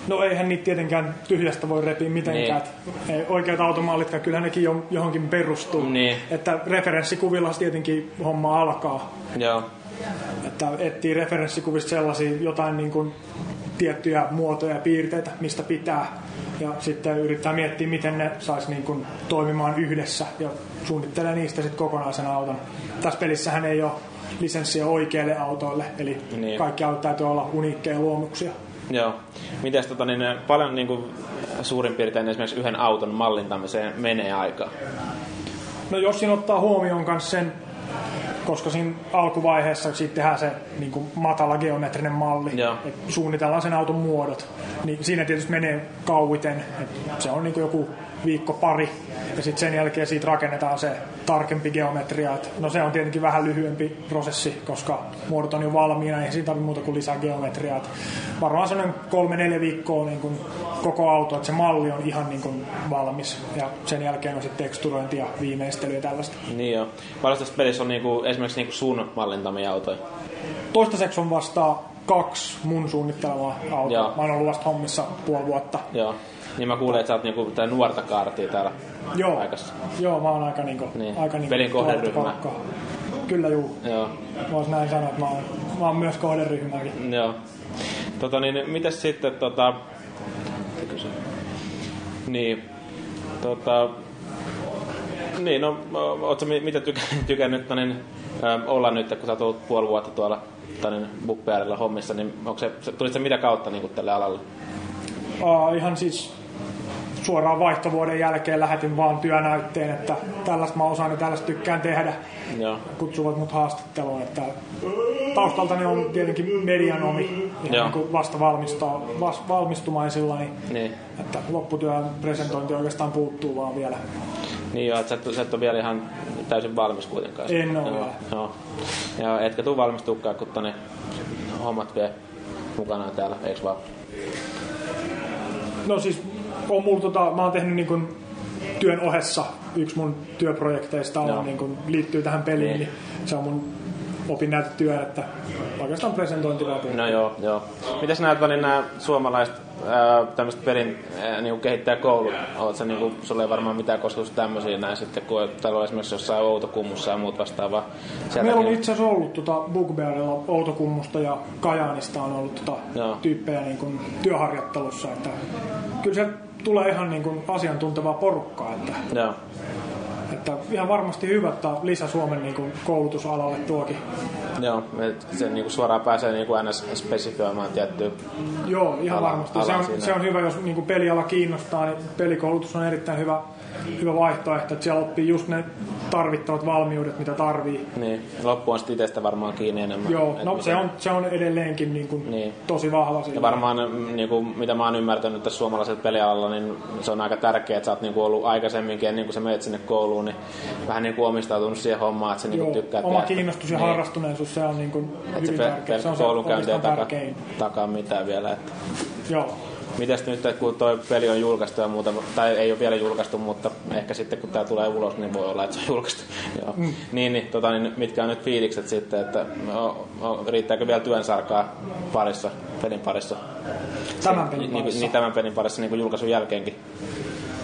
No eihän niitä tietenkään tyhjästä voi repiä mitenkään. Niin. Oikeat automallit, kyllä nekin jo, johonkin perustuu. Niin. Että referenssikuvilla tietenkin homma alkaa. Joo, Että etsii referenssikuvista sellaisia jotain niin kuin tiettyjä muotoja ja piirteitä, mistä pitää. Ja sitten yrittää miettiä, miten ne saisi niin kuin toimimaan yhdessä ja suunnittelee niistä sitten kokonaisen auton. Tässä pelissähän ei ole lisenssiä oikeille autoille, eli Niin. niin. kaikki autot täytyy olla uniikkeja luomuksia. joo. Mites tota, niin, paljon niinku, suurin piirtein esimerkiksi yhden auton mallintamiseen menee aikaa? No jos siinä ottaa huomioon myös sen, koska siinä alkuvaiheessa sitten tehdään se niin kuin matala geometrinen malli, Joo. että suunnitellaan sen auton muodot, niin siinä tietysti menee kauiten, että se on niin kuin joku viikko pari, ja sitten sen jälkeen siitä rakennetaan se tarkempi geometria, että no se on tietenkin vähän lyhyempi prosessi, koska muodot on jo valmiina, ei siinä tarvitse muuta kuin lisää geometriaa. Että varmaan sellainen kolme-neljä viikkoa niin kuin koko auto, että se malli on ihan niin kuin valmis, ja sen jälkeen on sitten teksturointi ja viimeistely ja tällaista. Niin joo. Paljon tässä pelissä on niinku, esimerkiksi niinku sun mallintamia autoja? Toistaiseksi on vasta kaksi mun suunnittelemaa autoa. Joo. Mä oon ollut vasta hommissa puoli vuotta. Joo. Niin mä kuulin, että sä oot niinku tää nuorta kaartia täällä Joo, paikassa. Joo mä oon aika niinku, Niin. aika niinku Pelin kohderyhmä. Kyllä juu. Joo. Vois näin sanoa, että mä oon, mä oon myös kohderyhmäkin. Joo. Tota niin, mitäs sitten tota... Niin. Tota... Niin, no, ootko mi- mitä tykä, tykännyt no niin, ö, olla nyt, kun sä oot ollut puoli vuotta tuolla tai niin, Bugbearilla hommissa, niin onko se, tulit se mitä kautta niin tälle alalle? Aa, ihan siis suoraan vaihtovuoden jälkeen lähetin vaan työnäytteen, että tällaista mä osaan ja tällaista tykkään tehdä. Joo. Kutsuvat mut haastatteluun, että taustaltani on tietenkin medianomi, Joo. niin vasta valmistaa, vas, valmistumaisilla, niin Niin. Että lopputyön presentointi oikeastaan puuttuu vaan vielä. Niin joo, että sä, et- sä et ole vielä ihan täysin valmis kuitenkaan. En oo joo, vielä. Joo. Ja etkä tuu valmistukaan, kun tonne hommat vie mukana täällä, eikö vaan? No siis, on mulla tota, mä oon tehnyt niin kuin työn ohessa, yksi mun työprojekteista on, Joo. niin kuin, liittyy tähän peliin, Niin. niin. se on mun opinnäytetyö, että oikeastaan presentointi läpi. No joo, joo. Mitäs näet Vani nämä suomalaiset ää, tämmöiset pelin ää, niinku kehittäjäkoulut? Sä niinku, sulla ei varmaan mitään kosketusta tämmöisiä näin sitten, kun täällä on esimerkiksi jossain Outokummussa ja muut vastaavaa. Meillä on itse asiassa ollut tota Bugbearilla Outokummusta ja Kajaanista on ollut tota Joo. tyyppejä niin kuin työharjoittelussa. Että kyllä se tulee ihan niin kuin asiantuntevaa porukkaa. Että, Joo. Että ihan varmasti hyvä, että lisä Suomen niin kuin koulutusalalle tuokin. Joo, se niinku suoraan pääsee niinku ns. spesifioimaan tiettyä. Joo, ihan Ala- varmasti. ala Se on, siinä. se on hyvä, jos niin kuin peliala kiinnostaa, niin pelikoulutus on erittäin hyvä, hyvä vaihtoehto, että siellä oppii just ne tarvittavat valmiudet, mitä tarvii. Niin, loppu on sitten itsestä varmaan kiinni enemmän. Joo, no miten- se on, se on edelleenkin niin kuin Niin. tosi vahva. Ja sillä. varmaan, mm, niinku, mitä mä oon ymmärtänyt tässä suomalaisella pelialalla, niin se on aika tärkeää, että sä oot niinku ollut aikaisemminkin, ennen kuin sä menet sinne kouluun, niin vähän niinku omistautunut siihen hommaan, että niinku Joo, tykkää oma tehdä. kiinnostus ja Niin. harrastuneisuus, se on niin kuin Et se hyvin pe- tärkeä. Se on se koulunkäynti ei taka, takaa mitään vielä. Että. Joo. Mites nyt, että kun toi peli on julkaistu ja muuta, tai ei ole vielä julkaistu, mutta ehkä sitten kun tää tulee ulos, niin voi olla, että se on julkaistu. Joo. Mm. Niin, niin, tota, niin, mitkä on nyt fiilikset sitten, että o, o, riittääkö vielä työnsarkaa parissa, pelin parissa? Tämän pelin niin, parissa. niin, tämän pelin parissa niin kuin julkaisun jälkeenkin.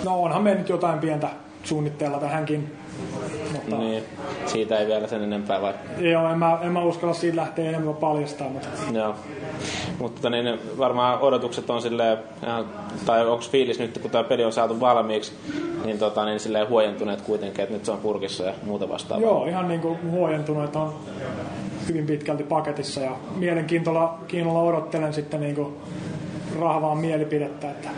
No onhan me nyt jotain pientä suunnitteilla tähänkin. Mutta Niin, siitä ei vielä sen enempää vai? joo, en mä, en mä uskalla siitä lähteä enemmän paljastaa, mutta Joo. Mutta tota niin, varmaan odotukset on silleen, tai onko fiilis nyt, kun tämä peli on saatu valmiiksi, niin, tota, niin silleen huojentuneet kuitenkin, että nyt se on purkissa ja muuta vastaavaa. joo, ihan niin kuin huojentunut, että on hyvin pitkälti paketissa ja mielenkiintoilla kiinnolla odottelen sitten niin kuin rahvaan mielipidettä, että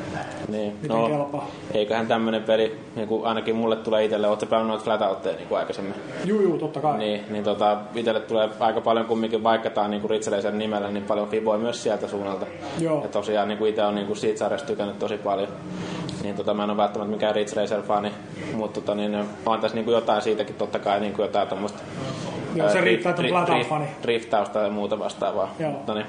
Niin, miten no, kelpaa. eiköhän tämmönen peli, niin kuin ainakin mulle tulee itselle, ootko pelannut noita flatouteja niin kuin aikaisemmin? Juu, juu, totta kai. Niin, niin tota, itselle tulee aika paljon kumminkin, vaikka tää on niin Ritseleisen nimellä, niin paljon fiboja myös sieltä suunnalta. Joo. Ja tosiaan niin itse on niin kuin siitä sarjasta tykännyt tosi paljon. Niin tota, mä en ole välttämättä mikään Ridge Racer-fani, mutta tota, niin, on tässä niin kuin jotain siitäkin totta kai niin kuin jotain tommoista Joo, se ää, riittää, että on Flatout-fani. dri- Driftausta ja muuta vastaavaa. Joo. Mutta niin,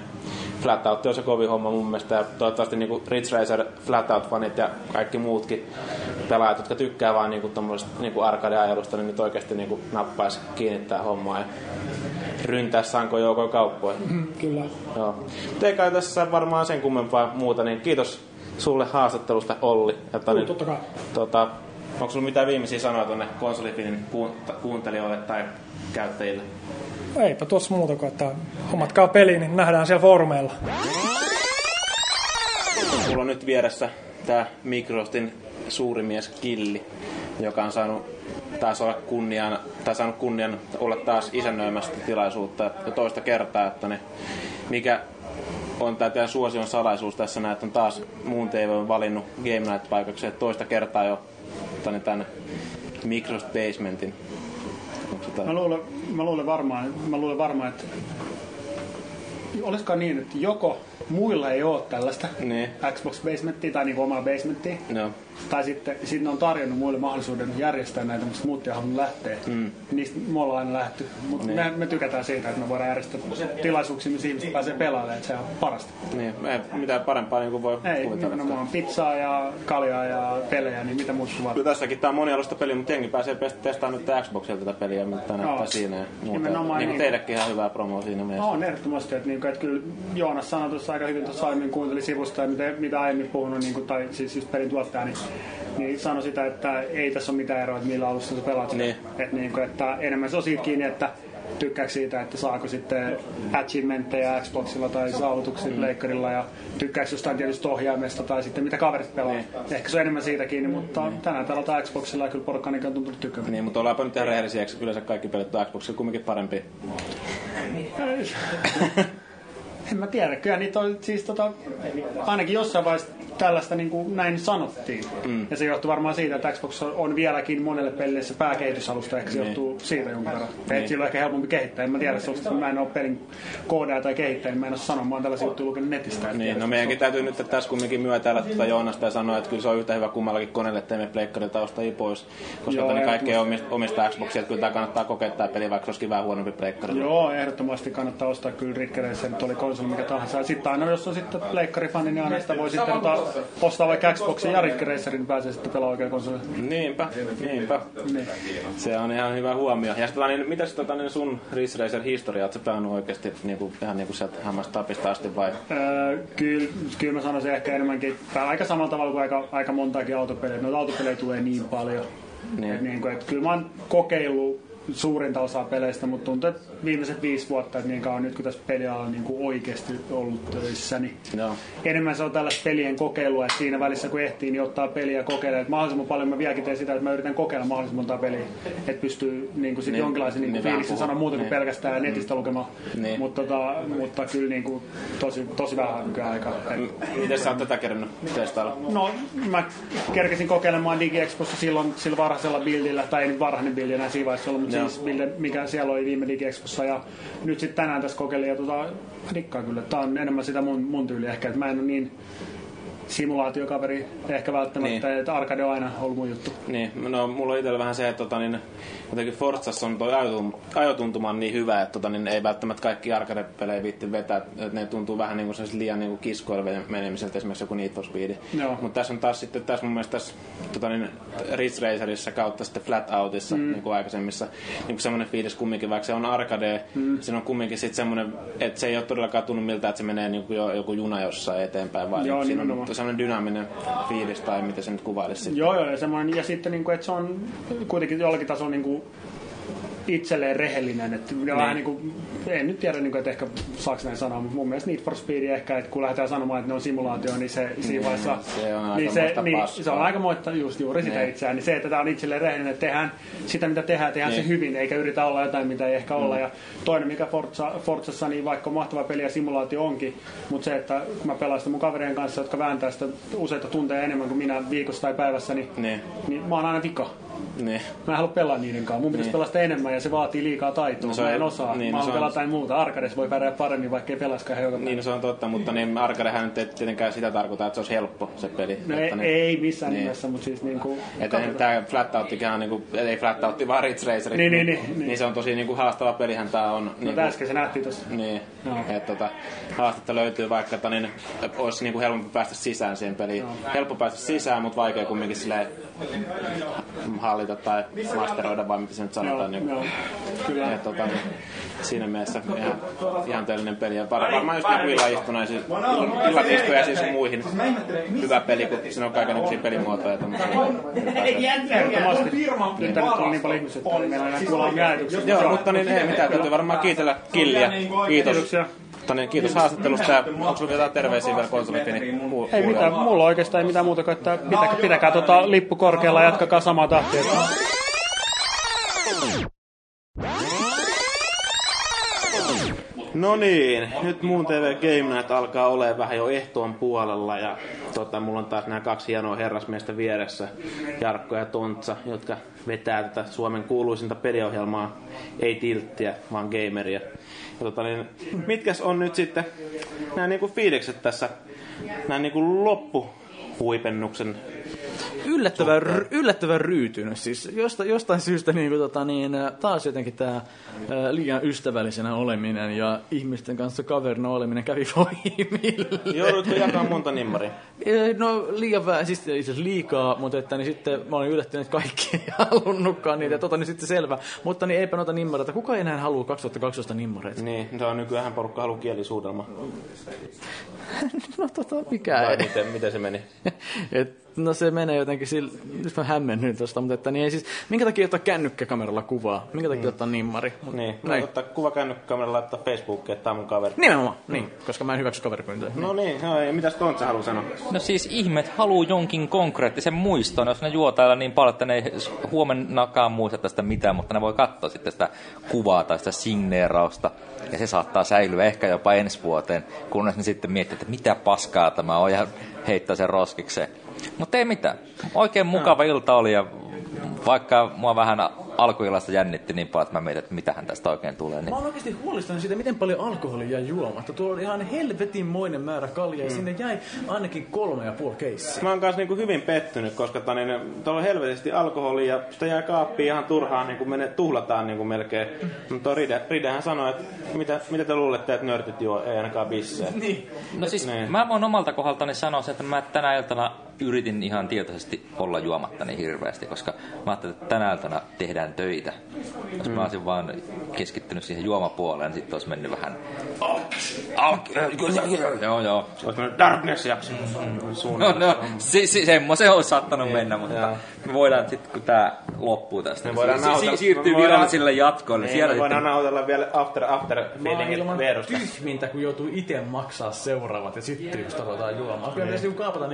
Flatout on se kovin homma mun mielestä. Ja toivottavasti niin kuin Ridge Racer, Flatout-fanit ja kaikki muutkin pelaajat, jotka tykkää vaan niin kuin niin kuin arcade-ajelusta, niin nyt oikeasti niin kuin nappaisi kiinnittää hommaa ja ryntää sanko kauppoihin. Mm, Kyllä. Joo. Kai tässä varmaan sen kummempaa muuta, niin kiitos sulle haastattelusta Olli. Että niin, totta kai. tota, onko sulla mitään viimeisiä sanoja tuonne konsolifinin kuun- kuuntelijoille tai käyttäjille? Eipä tuossa muuta kuin, että hommatkaa peliin, niin nähdään siellä foorumeilla. Mulla on nyt vieressä tää Microsoftin suuri mies Killi, joka on saanut taas olla kunnian, tai saanut kunnian olla taas isännöimässä tätä tilaisuutta jo toista kertaa, että ne, mikä on tämä suosion salaisuus tässä näin, että on taas muun TV on valinnut Game Night paikaksi että toista kertaa jo tänne tänne Microsoft Basementin. Tää- Mä luulen, mä luulen varmaan, mä luulen varmaan, että olisiko niin, että joko muilla ei ole tällaista Niin. Xbox Basementtia tai niinku omaa basementtia, No. Tai sitten sitten ne on tarjonnut muille mahdollisuuden järjestää näitä, mutta muut ei halunnut lähteä. Mm. Niistä me ollaan aina lähty. Mutta Niin. me, me, tykätään siitä, että me voidaan järjestää tilaisuuksia, missä ihmiset pääsee pelaamaan, että se on parasta. Niin, ei mitään parempaa niin kuin voi Ei, kuvitella. nimenomaan pizzaa ja kaljaa ja pelejä, niin mitä muuta. Kyllä tässäkin tää on monialusta peli, mutta jengi pääsee testaamaan nyt Xboxilta tätä peliä, mitä näyttää Joo. siinä ja muuta. Nimenomaan Niin kuin niin. teillekin ihan hyvää promoa siinä mielessä. On ehdottomasti, että, niinku, että kyllä Joonas sanoi tuossa aika hyvin tuossa aiemmin kuuntelin sivusta, ja mitä, mitä aiemmin puhunut, niinku, tai siis, siis pelin tuottaja, niin, niin sanoi sitä, että ei tässä ole mitään eroa, että millä alusta sä pelaat sitä. Niin. Että, niinku, että enemmän se on siitä kiinni, että tykkääkö siitä, että saako sitten achievementteja Xboxilla tai saavutuksia mm. leikkarilla ja tykkääkö jostain tietystä ohjaimesta tai sitten mitä kaverit pelaa. Niin. Ehkä se on enemmän siitä kiinni, mutta tänään pelataan Xboxilla ja kyllä porukka ainakin on tuntunut tykkäämään. Niin, mutta ollaanpa nyt ihan rehellisiä, eikö yleensä kaikki pelit on Xboxilla kumminkin parempi. En mä tiedä, kyllä niitä on siis tota, ainakin jossain vaiheessa tällaista niin kuin näin sanottiin. Mm. Ja se johtuu varmaan siitä, että Xbox on vieläkin monelle pelille se pääkehitysalusta, ehkä se Niin. johtuu siitä jonkun verran. Niin. Sillä on ehkä helpompi kehittää. En mä tiedä, se on, mä en ole pelin koodaaja tai kehittäjä, niin mä en ole sanoa, mä oon tällaisia juttuja lukenut netistä. että Niin, tiedä, no meidänkin täytyy nyt tässä kumminkin myötäillä tuota Joonasta ja sanoa, että kyllä se on yhtä hyvä kummallakin koneelle, ettei me pleikkarilta ostajia pois. Koska Joo, Joo, kaikki omista, omista Xboxia, että kyllä tämä kannattaa kokeilla tämä peli, vaikka se olisikin vähän huonompi pleikkarilla. Joo, ehdottomasti kannattaa ostaa kyllä rikkereissä, se nyt oli konsoli mikä tahansa. Ja sitten aina, jos on sitten pleikkarifani, niin aina sitä voi sitten tota, ostaa vaikka Xboxin ja rikkereissärin, niin pääsee sitten pelaamaan oikein konsolilla. Niinpä, niinpä. Niin. Se on ihan hyvä huomio. Ja sitten niin, mitäs tota, niin sun Ridge Racer historia, ootko sä pelannut oikeasti niin kuin, ihan niin kuin sieltä hammasta tapista asti vai? Öö, kyllä, kyllä mä sanoisin ehkä enemmänkin, tai aika samalla tavalla kuin aika, aika montaakin autopelejä. Noita autopelejä tulee niin paljon. Niin. Et niin kuin, että kyllä mä oon kokeillut suurinta osaa peleistä, mutta tuntuu, että viimeiset viisi vuotta, että niin kauan nyt kun tässä pelialalla on niin kuin oikeasti ollut töissä, niin Joo. enemmän se on tällaista pelien kokeilua, että siinä välissä kun ehtii, niin ottaa peliä ja kokeilee. Että mahdollisimman paljon mä vieläkin teen sitä, että mä yritän kokeilla mahdollisimman monta peliä, että pystyy niin kuin sit Niin, jonkinlaisen niin niin vähän fiiliksen sanoa muuta kuin Niin. pelkästään netistä lukemaan. Niin. Mutta, tota, mutta kyllä niin kuin tosi, tosi vähän nykyään aikaa. Miten sä oot tätä kerännyt testailla? No, mä kerkesin kokeilemaan DigiExpossa silloin sillä varhaisella bildillä, tai ei nyt varhainen bildi enää siinä vaiheessa ollut, mutta. Siis bildi, mikä siellä oli viime DigiExpossa. Ja nyt sitten tänään tässä kokeilin, ja tota, mä dikkaan kyllä. Tää on enemmän sitä mun, mun tyyliä ehkä, että mä en ole niin simulaatiokaveri ehkä välttämättä, Niin. että arcade on aina ollut mun juttu. Niin, no mulla on itsellä vähän se, että tota, niin, jotenkin Forzassa on toi ajotuntuma niin hyvä, että tota, niin ei välttämättä kaikki arcade-pelejä viitti vetää, että ne tuntuu vähän niin kuin liian niin kiskoille menemiseltä, esimerkiksi joku Need for Speed. Mutta tässä on taas sitten, tässä mun mielestä tässä tota, niin, Ridge Racerissa kautta sitten Flat Outissa, mm. niin kuin aikaisemmissa, niin kuin semmoinen fiilis kumminkin, vaikka se on arcade, mm. siinä on kumminkin sitten semmoinen, että se ei ole todellakaan tunnu miltä, että se menee niin kuin jo, joku juna jossain eteenpäin, vaan Joo, niin, siinä on semmoinen dynaaminen fiilis, tai miten se nyt kuvailisi. Joo, joo, ja, semmoinen, ja sitten, niin kuin, että se on kuitenkin jollakin tasolla niin kuin, itselleen rehellinen. Että niin. vähän niin kuin, en nyt tiedä, niin kuin, että ehkä saako näin sanoa, mutta mun mielestä Need for Speed ehkä, että kun lähdetään sanomaan, että ne on simulaatio, niin se siinä vaiheessa... se on niin se, niin, paskaa. se on aika moitta just juuri sitä Niin. itseään. Niin se, että tämä on itselleen rehellinen, että tehdään sitä, mitä tehdään, tehdään Niin. se hyvin, eikä yritä olla jotain, mitä ei ehkä olla. Ja toinen, mikä Forza, Forzassa, niin vaikka mahtava peli ja simulaatio onkin, mutta se, että kun mä pelaan sitä mun kaverien kanssa, jotka vääntää sitä useita tunteja enemmän kuin minä viikossa tai päivässä, niin, Niin. niin mä oon aina vika. Niin. Mä en halua pelaa niiden kanssa. Mun pitäisi Niin. pelaa sitä enemmän ja se vaatii liikaa taitoa. No se mä on- en osaa. niin, Niin, no mä se haluan on- pelata jotain muuta. Arkades voi pärjää paremmin, vaikka ei pelaiskaan joka Niin, no se on totta, mutta niin arcadehän nyt ei tietenkään sitä tarkoita, että se olisi helppo se peli. No että ei, niin, ei missään Niin. nimessä, mutta siis niinku... Että tämä Flat Outtikin on niinku, ei Flat Outti, vaan Ridge Racer. Niin, niin, niin, niin. niin. se on tosi niinku haastava pelihän tää on. No niinku, äsken se nähtiin tossa. Niin, Joo. että tota, haastetta löytyy vaikka, että niin, olisi niinku helpompi päästä sisään siihen peliin. Helppo päästä sisään, mutta vaikea kumminkin silleen hallita tai masteroida, vai mitä se nyt sanotaan. niin, joo. Kyllä. ja, tota, niin, siinä mielessä ihan, ihan teellinen peli. Ja var- varmaan just niinku illaistuneisiin, illatistujaisiin sun muihin hyvä peli, kun siinä on kaikenlaisia pelimuotoja. Ehdottomasti. Nyt tuli niin paljon ihmisiä, että ei meillä enää kuulla omia ajatuksia. Joo, mutta niin ei mitään, täytyy varmaan kiitellä Killiä. Kiitos. Kiitoksia. Mutta niin, kiitos haastattelusta ja onko sulla jotain terveisiä vielä konsolifini Ei mitään, mulla oikeastaan ei mitään muuta kuin, että pitäkää, pitäkää tota lippu korkealla ja jatkakaa samaa tahtia. No niin, nyt muun TV Game Night alkaa olemaan vähän jo ehtoon puolella ja tota, mulla on taas nämä kaksi hienoa herrasmiestä vieressä, Jarkko ja Tontsa, jotka vetää tätä Suomen kuuluisinta peliohjelmaa, ei tilttiä, vaan gameria. Tota, niin, mitkäs on nyt sitten nämä niinku fiilikset tässä, nämä niinku loppuhuipennuksen yllättävän, yllättävän ryytynyt. Siis josta, jostain syystä niin kuin, tota, niin, taas jotenkin tämä liian ystävällisenä oleminen ja ihmisten kanssa kaverina oleminen kävi voimille. Joudutko jakaa monta nimmaria? No liian vähän, siis itse asiassa liikaa, mutta että, niin sitten mä olin yllättynyt, että kaikki ei halunnutkaan niitä. Tota niin sitten selvä. Mutta niin eipä noita nimmareita. Kuka ei enää halua 2012 nimmareita? Niin, se on nykyään porukka halu kielisuudelma. No tota, mikä ei. miten, miten se meni? Et, no se menee jotenkin sillä, nyt mä hämmennyin tuosta, mutta että niin ei siis, minkä takia ottaa kännykkäkameralla kuvaa? Minkä takia ottaa nimmari? Mut, Niin, näin. no, ottaa kuva kännykkäkameralla laittaa Facebookiin, että tää on mun kaveri. Nimenomaan, niin, koska mä en hyväksy kaveripyyntöjä. No niin, no, ja mitäs Tontsa haluaa sanoa? No siis ihmet haluu jonkin konkreettisen muiston, jos ne juo täällä niin paljon, että ne ei huomennakaan muista tästä mitään, mutta ne voi katsoa sitten sitä kuvaa tai sitä signeerausta. Ja se saattaa säilyä ehkä jopa ensi vuoteen, kunnes ne sitten miettii, että mitä paskaa tämä on ja heittää sen roskikseen. Mutta ei mitään. Oikein mukava ilta oli ja vaikka mua vähän alkuillasta jännitti niin paljon, että mä mietin, että mitähän tästä oikein tulee. Niin Mä oon oikeasti huolestunut siitä, miten paljon alkoholia jäi juomatta. Tuolla oli ihan helvetinmoinen määrä kaljaa ja sinne jäi ainakin kolme ja puoli keissiä. Mä oon kanssa niinku hyvin pettynyt, koska tani, ne, tuolla on helvetisti alkoholia ja sitä jää kaappiin ihan turhaan, niinku mene, tuhlataan niinku melkein. Mutta Ride, Ridehän sanoi, että mitä, mitä te luulette, että nörtit juo, ei ainakaan bissejä. Niin. No siis Niin. mä voin omalta kohdaltani sanoa sen, että mä tänä iltana yritin ihan tietoisesti olla juomatta niin hirveästi, koska mä ajattelin, että tänä iltana tehdään töitä. Jos mä olisin vaan keskittynyt siihen juomapuoleen, niin sitten olisi mennyt vähän... Joo, joo. Olisi mennyt Darkness-jakso. No, no, si, si, semmoisen olisi saattanut mennä, mutta me voidaan sitten, kun tämä loppuu tästä, Me voidaan si, si, nautella- siirtyy me voidaan- viralliselle jatkoille. Niin, Siellä me voidaan sitten, nautella vielä after, after feelingit Maailman Veerusta. tyhmintä, kun joutuu itse maksaa seuraavat ja sitten just ruvetaan juomaan. Kyllä pitäisi niinku kaapata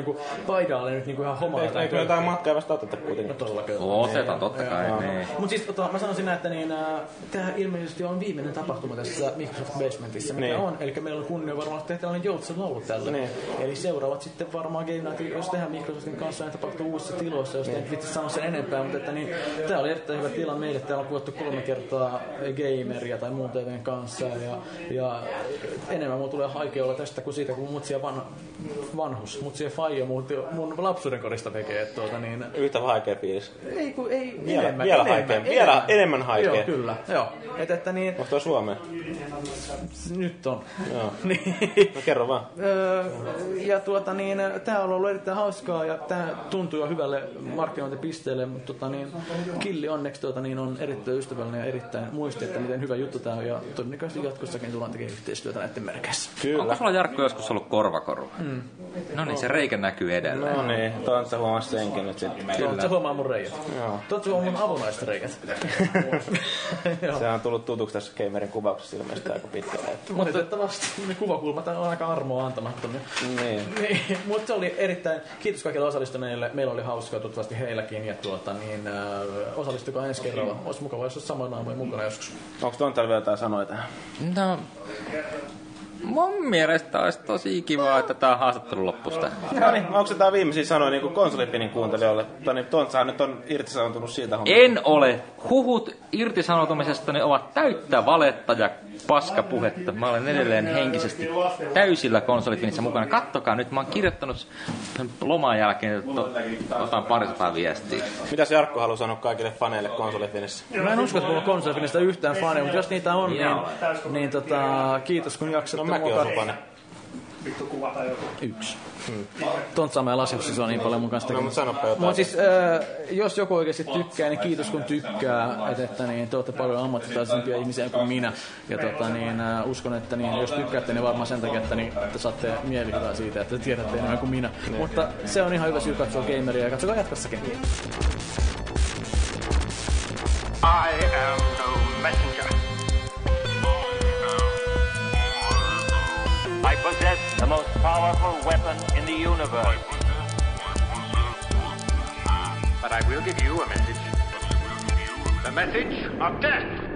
paidaalle nyt niinku ihan homaa. Eikö, eikö jotain matkaa vasta oteta kuitenkin? Todella kyllä. otetaan totta kai. Niin. Mutta siis tota, mä sanoisin näin, että niin, äh, tämä ilmeisesti on viimeinen tapahtuma tässä Microsoft Basementissa, mikä Niin. on. Eli meillä on kunnia varmaan tehdä tällainen joutsen laulu tällä. Niin. Eli seuraavat sitten varmaan Game Night, jos tehdään Microsoftin kanssa, niin tapahtuu uusissa tiloissa, jos niin. ei vitsi sano sen enempää. Mutta että niin, tämä oli erittäin hyvä tila meille. Täällä on kuvattu kolme kertaa gameria tai muun TVn kanssa. Ja, ja enemmän mulla tulee haikea olla tästä kuin siitä, kun mutsia van, vanhus, mutsia faija muut, mun lapsuuden korista tekee. Että tuota, niin, Yhtä vaikea fiilis. ei, kun, ei Vielä- enemmän, vielä enemmän, haikea, vielä enemmän haikea. Joo, kyllä. Joo. Et, että niin, Onko toi Suomeen? nyt on. Joo. niin. No kerro vaan. Öö, ja tuota niin, tää on ollut erittäin hauskaa ja tää tuntuu jo hyvälle markkinointipisteelle, mutta tota niin, Killi onneksi tuota niin, on erittäin ystävällinen ja erittäin muisti, että miten hyvä juttu tää on ja todennäköisesti jatkossakin tullaan tekemään yhteistyötä näiden merkeissä. Kyllä. Onko sulla Jarkko joskus ollut korvakoru? Mm. No niin, se reikä näkyy edelleen. No niin, Tontsa huomasi senkin nyt sitten. Kyllä. Se huomaa mun reijät. Joo. Tuot huomaa mun avonaiset reikät. Joo. Se on tullut tutuksi tässä Gamerin kuvauksessa ilmeisesti aika pitkälle. että- Valitettavasti ne kuvakulmat on aika armoa antamattomia. Niin. Niin, mutta se oli erittäin, kiitos kaikille osallistuneille, meillä oli hauskaa toivottavasti heilläkin ja tuota, niin, äh, osallistukaa ensi kerralla, olisi mukava, jos olisi sama naamoja mukana joskus. Onko Tontsalla vielä jotain sanoja tähän? No, mun mielestä olisi tosi kivaa, että tämä haastattelu loppuisi tähän. No niin, onko se tää viimeisiä sanoja niin konsolipinin kuuntelijoille? Tai niin Tontsahan nyt on irtisanoutunut siitä hommasta. En ole. Huhut irtisanoutumisesta ne ovat täyttä valetta ja paskapuhetta. Mä olen edelleen henkisesti täysillä konsolifinissä mukana. Kattokaa nyt, mä oon kirjoittanut sen loman jälkeen, että otan parisataa viestiä. Mitäs Jarkko haluaa sanoa kaikille faneille konsolifinissä? Mä en usko, että mulla on konsolfinista yhtään fania, mutta jos niitä on, niin, niin tota, kiitos kun jaksatte No mäkin mukaan. oon fane. Yksi. Tontsa mä lasissa se on niin paljon mun kanssa No sanoppa jotain. Mutta siis, äh, jos joku oikeasti tykkää, niin kiitos kun tykkää, että, että niin, te olette paljon ammattitaisempia ihmisiä kuin minä. Ja tota, niin, äh, uskon, että niin, jos tykkäätte, niin varmaan sen takia, että, niin, että saatte mielihyvää siitä, että tiedätte enemmän kuin minä. Mutta se on ihan hyvä syy katsoa gameria ja katsokaa jatkossakin. I am no messenger. I possess the most powerful weapon in the universe. But I will give you a message. The message of death.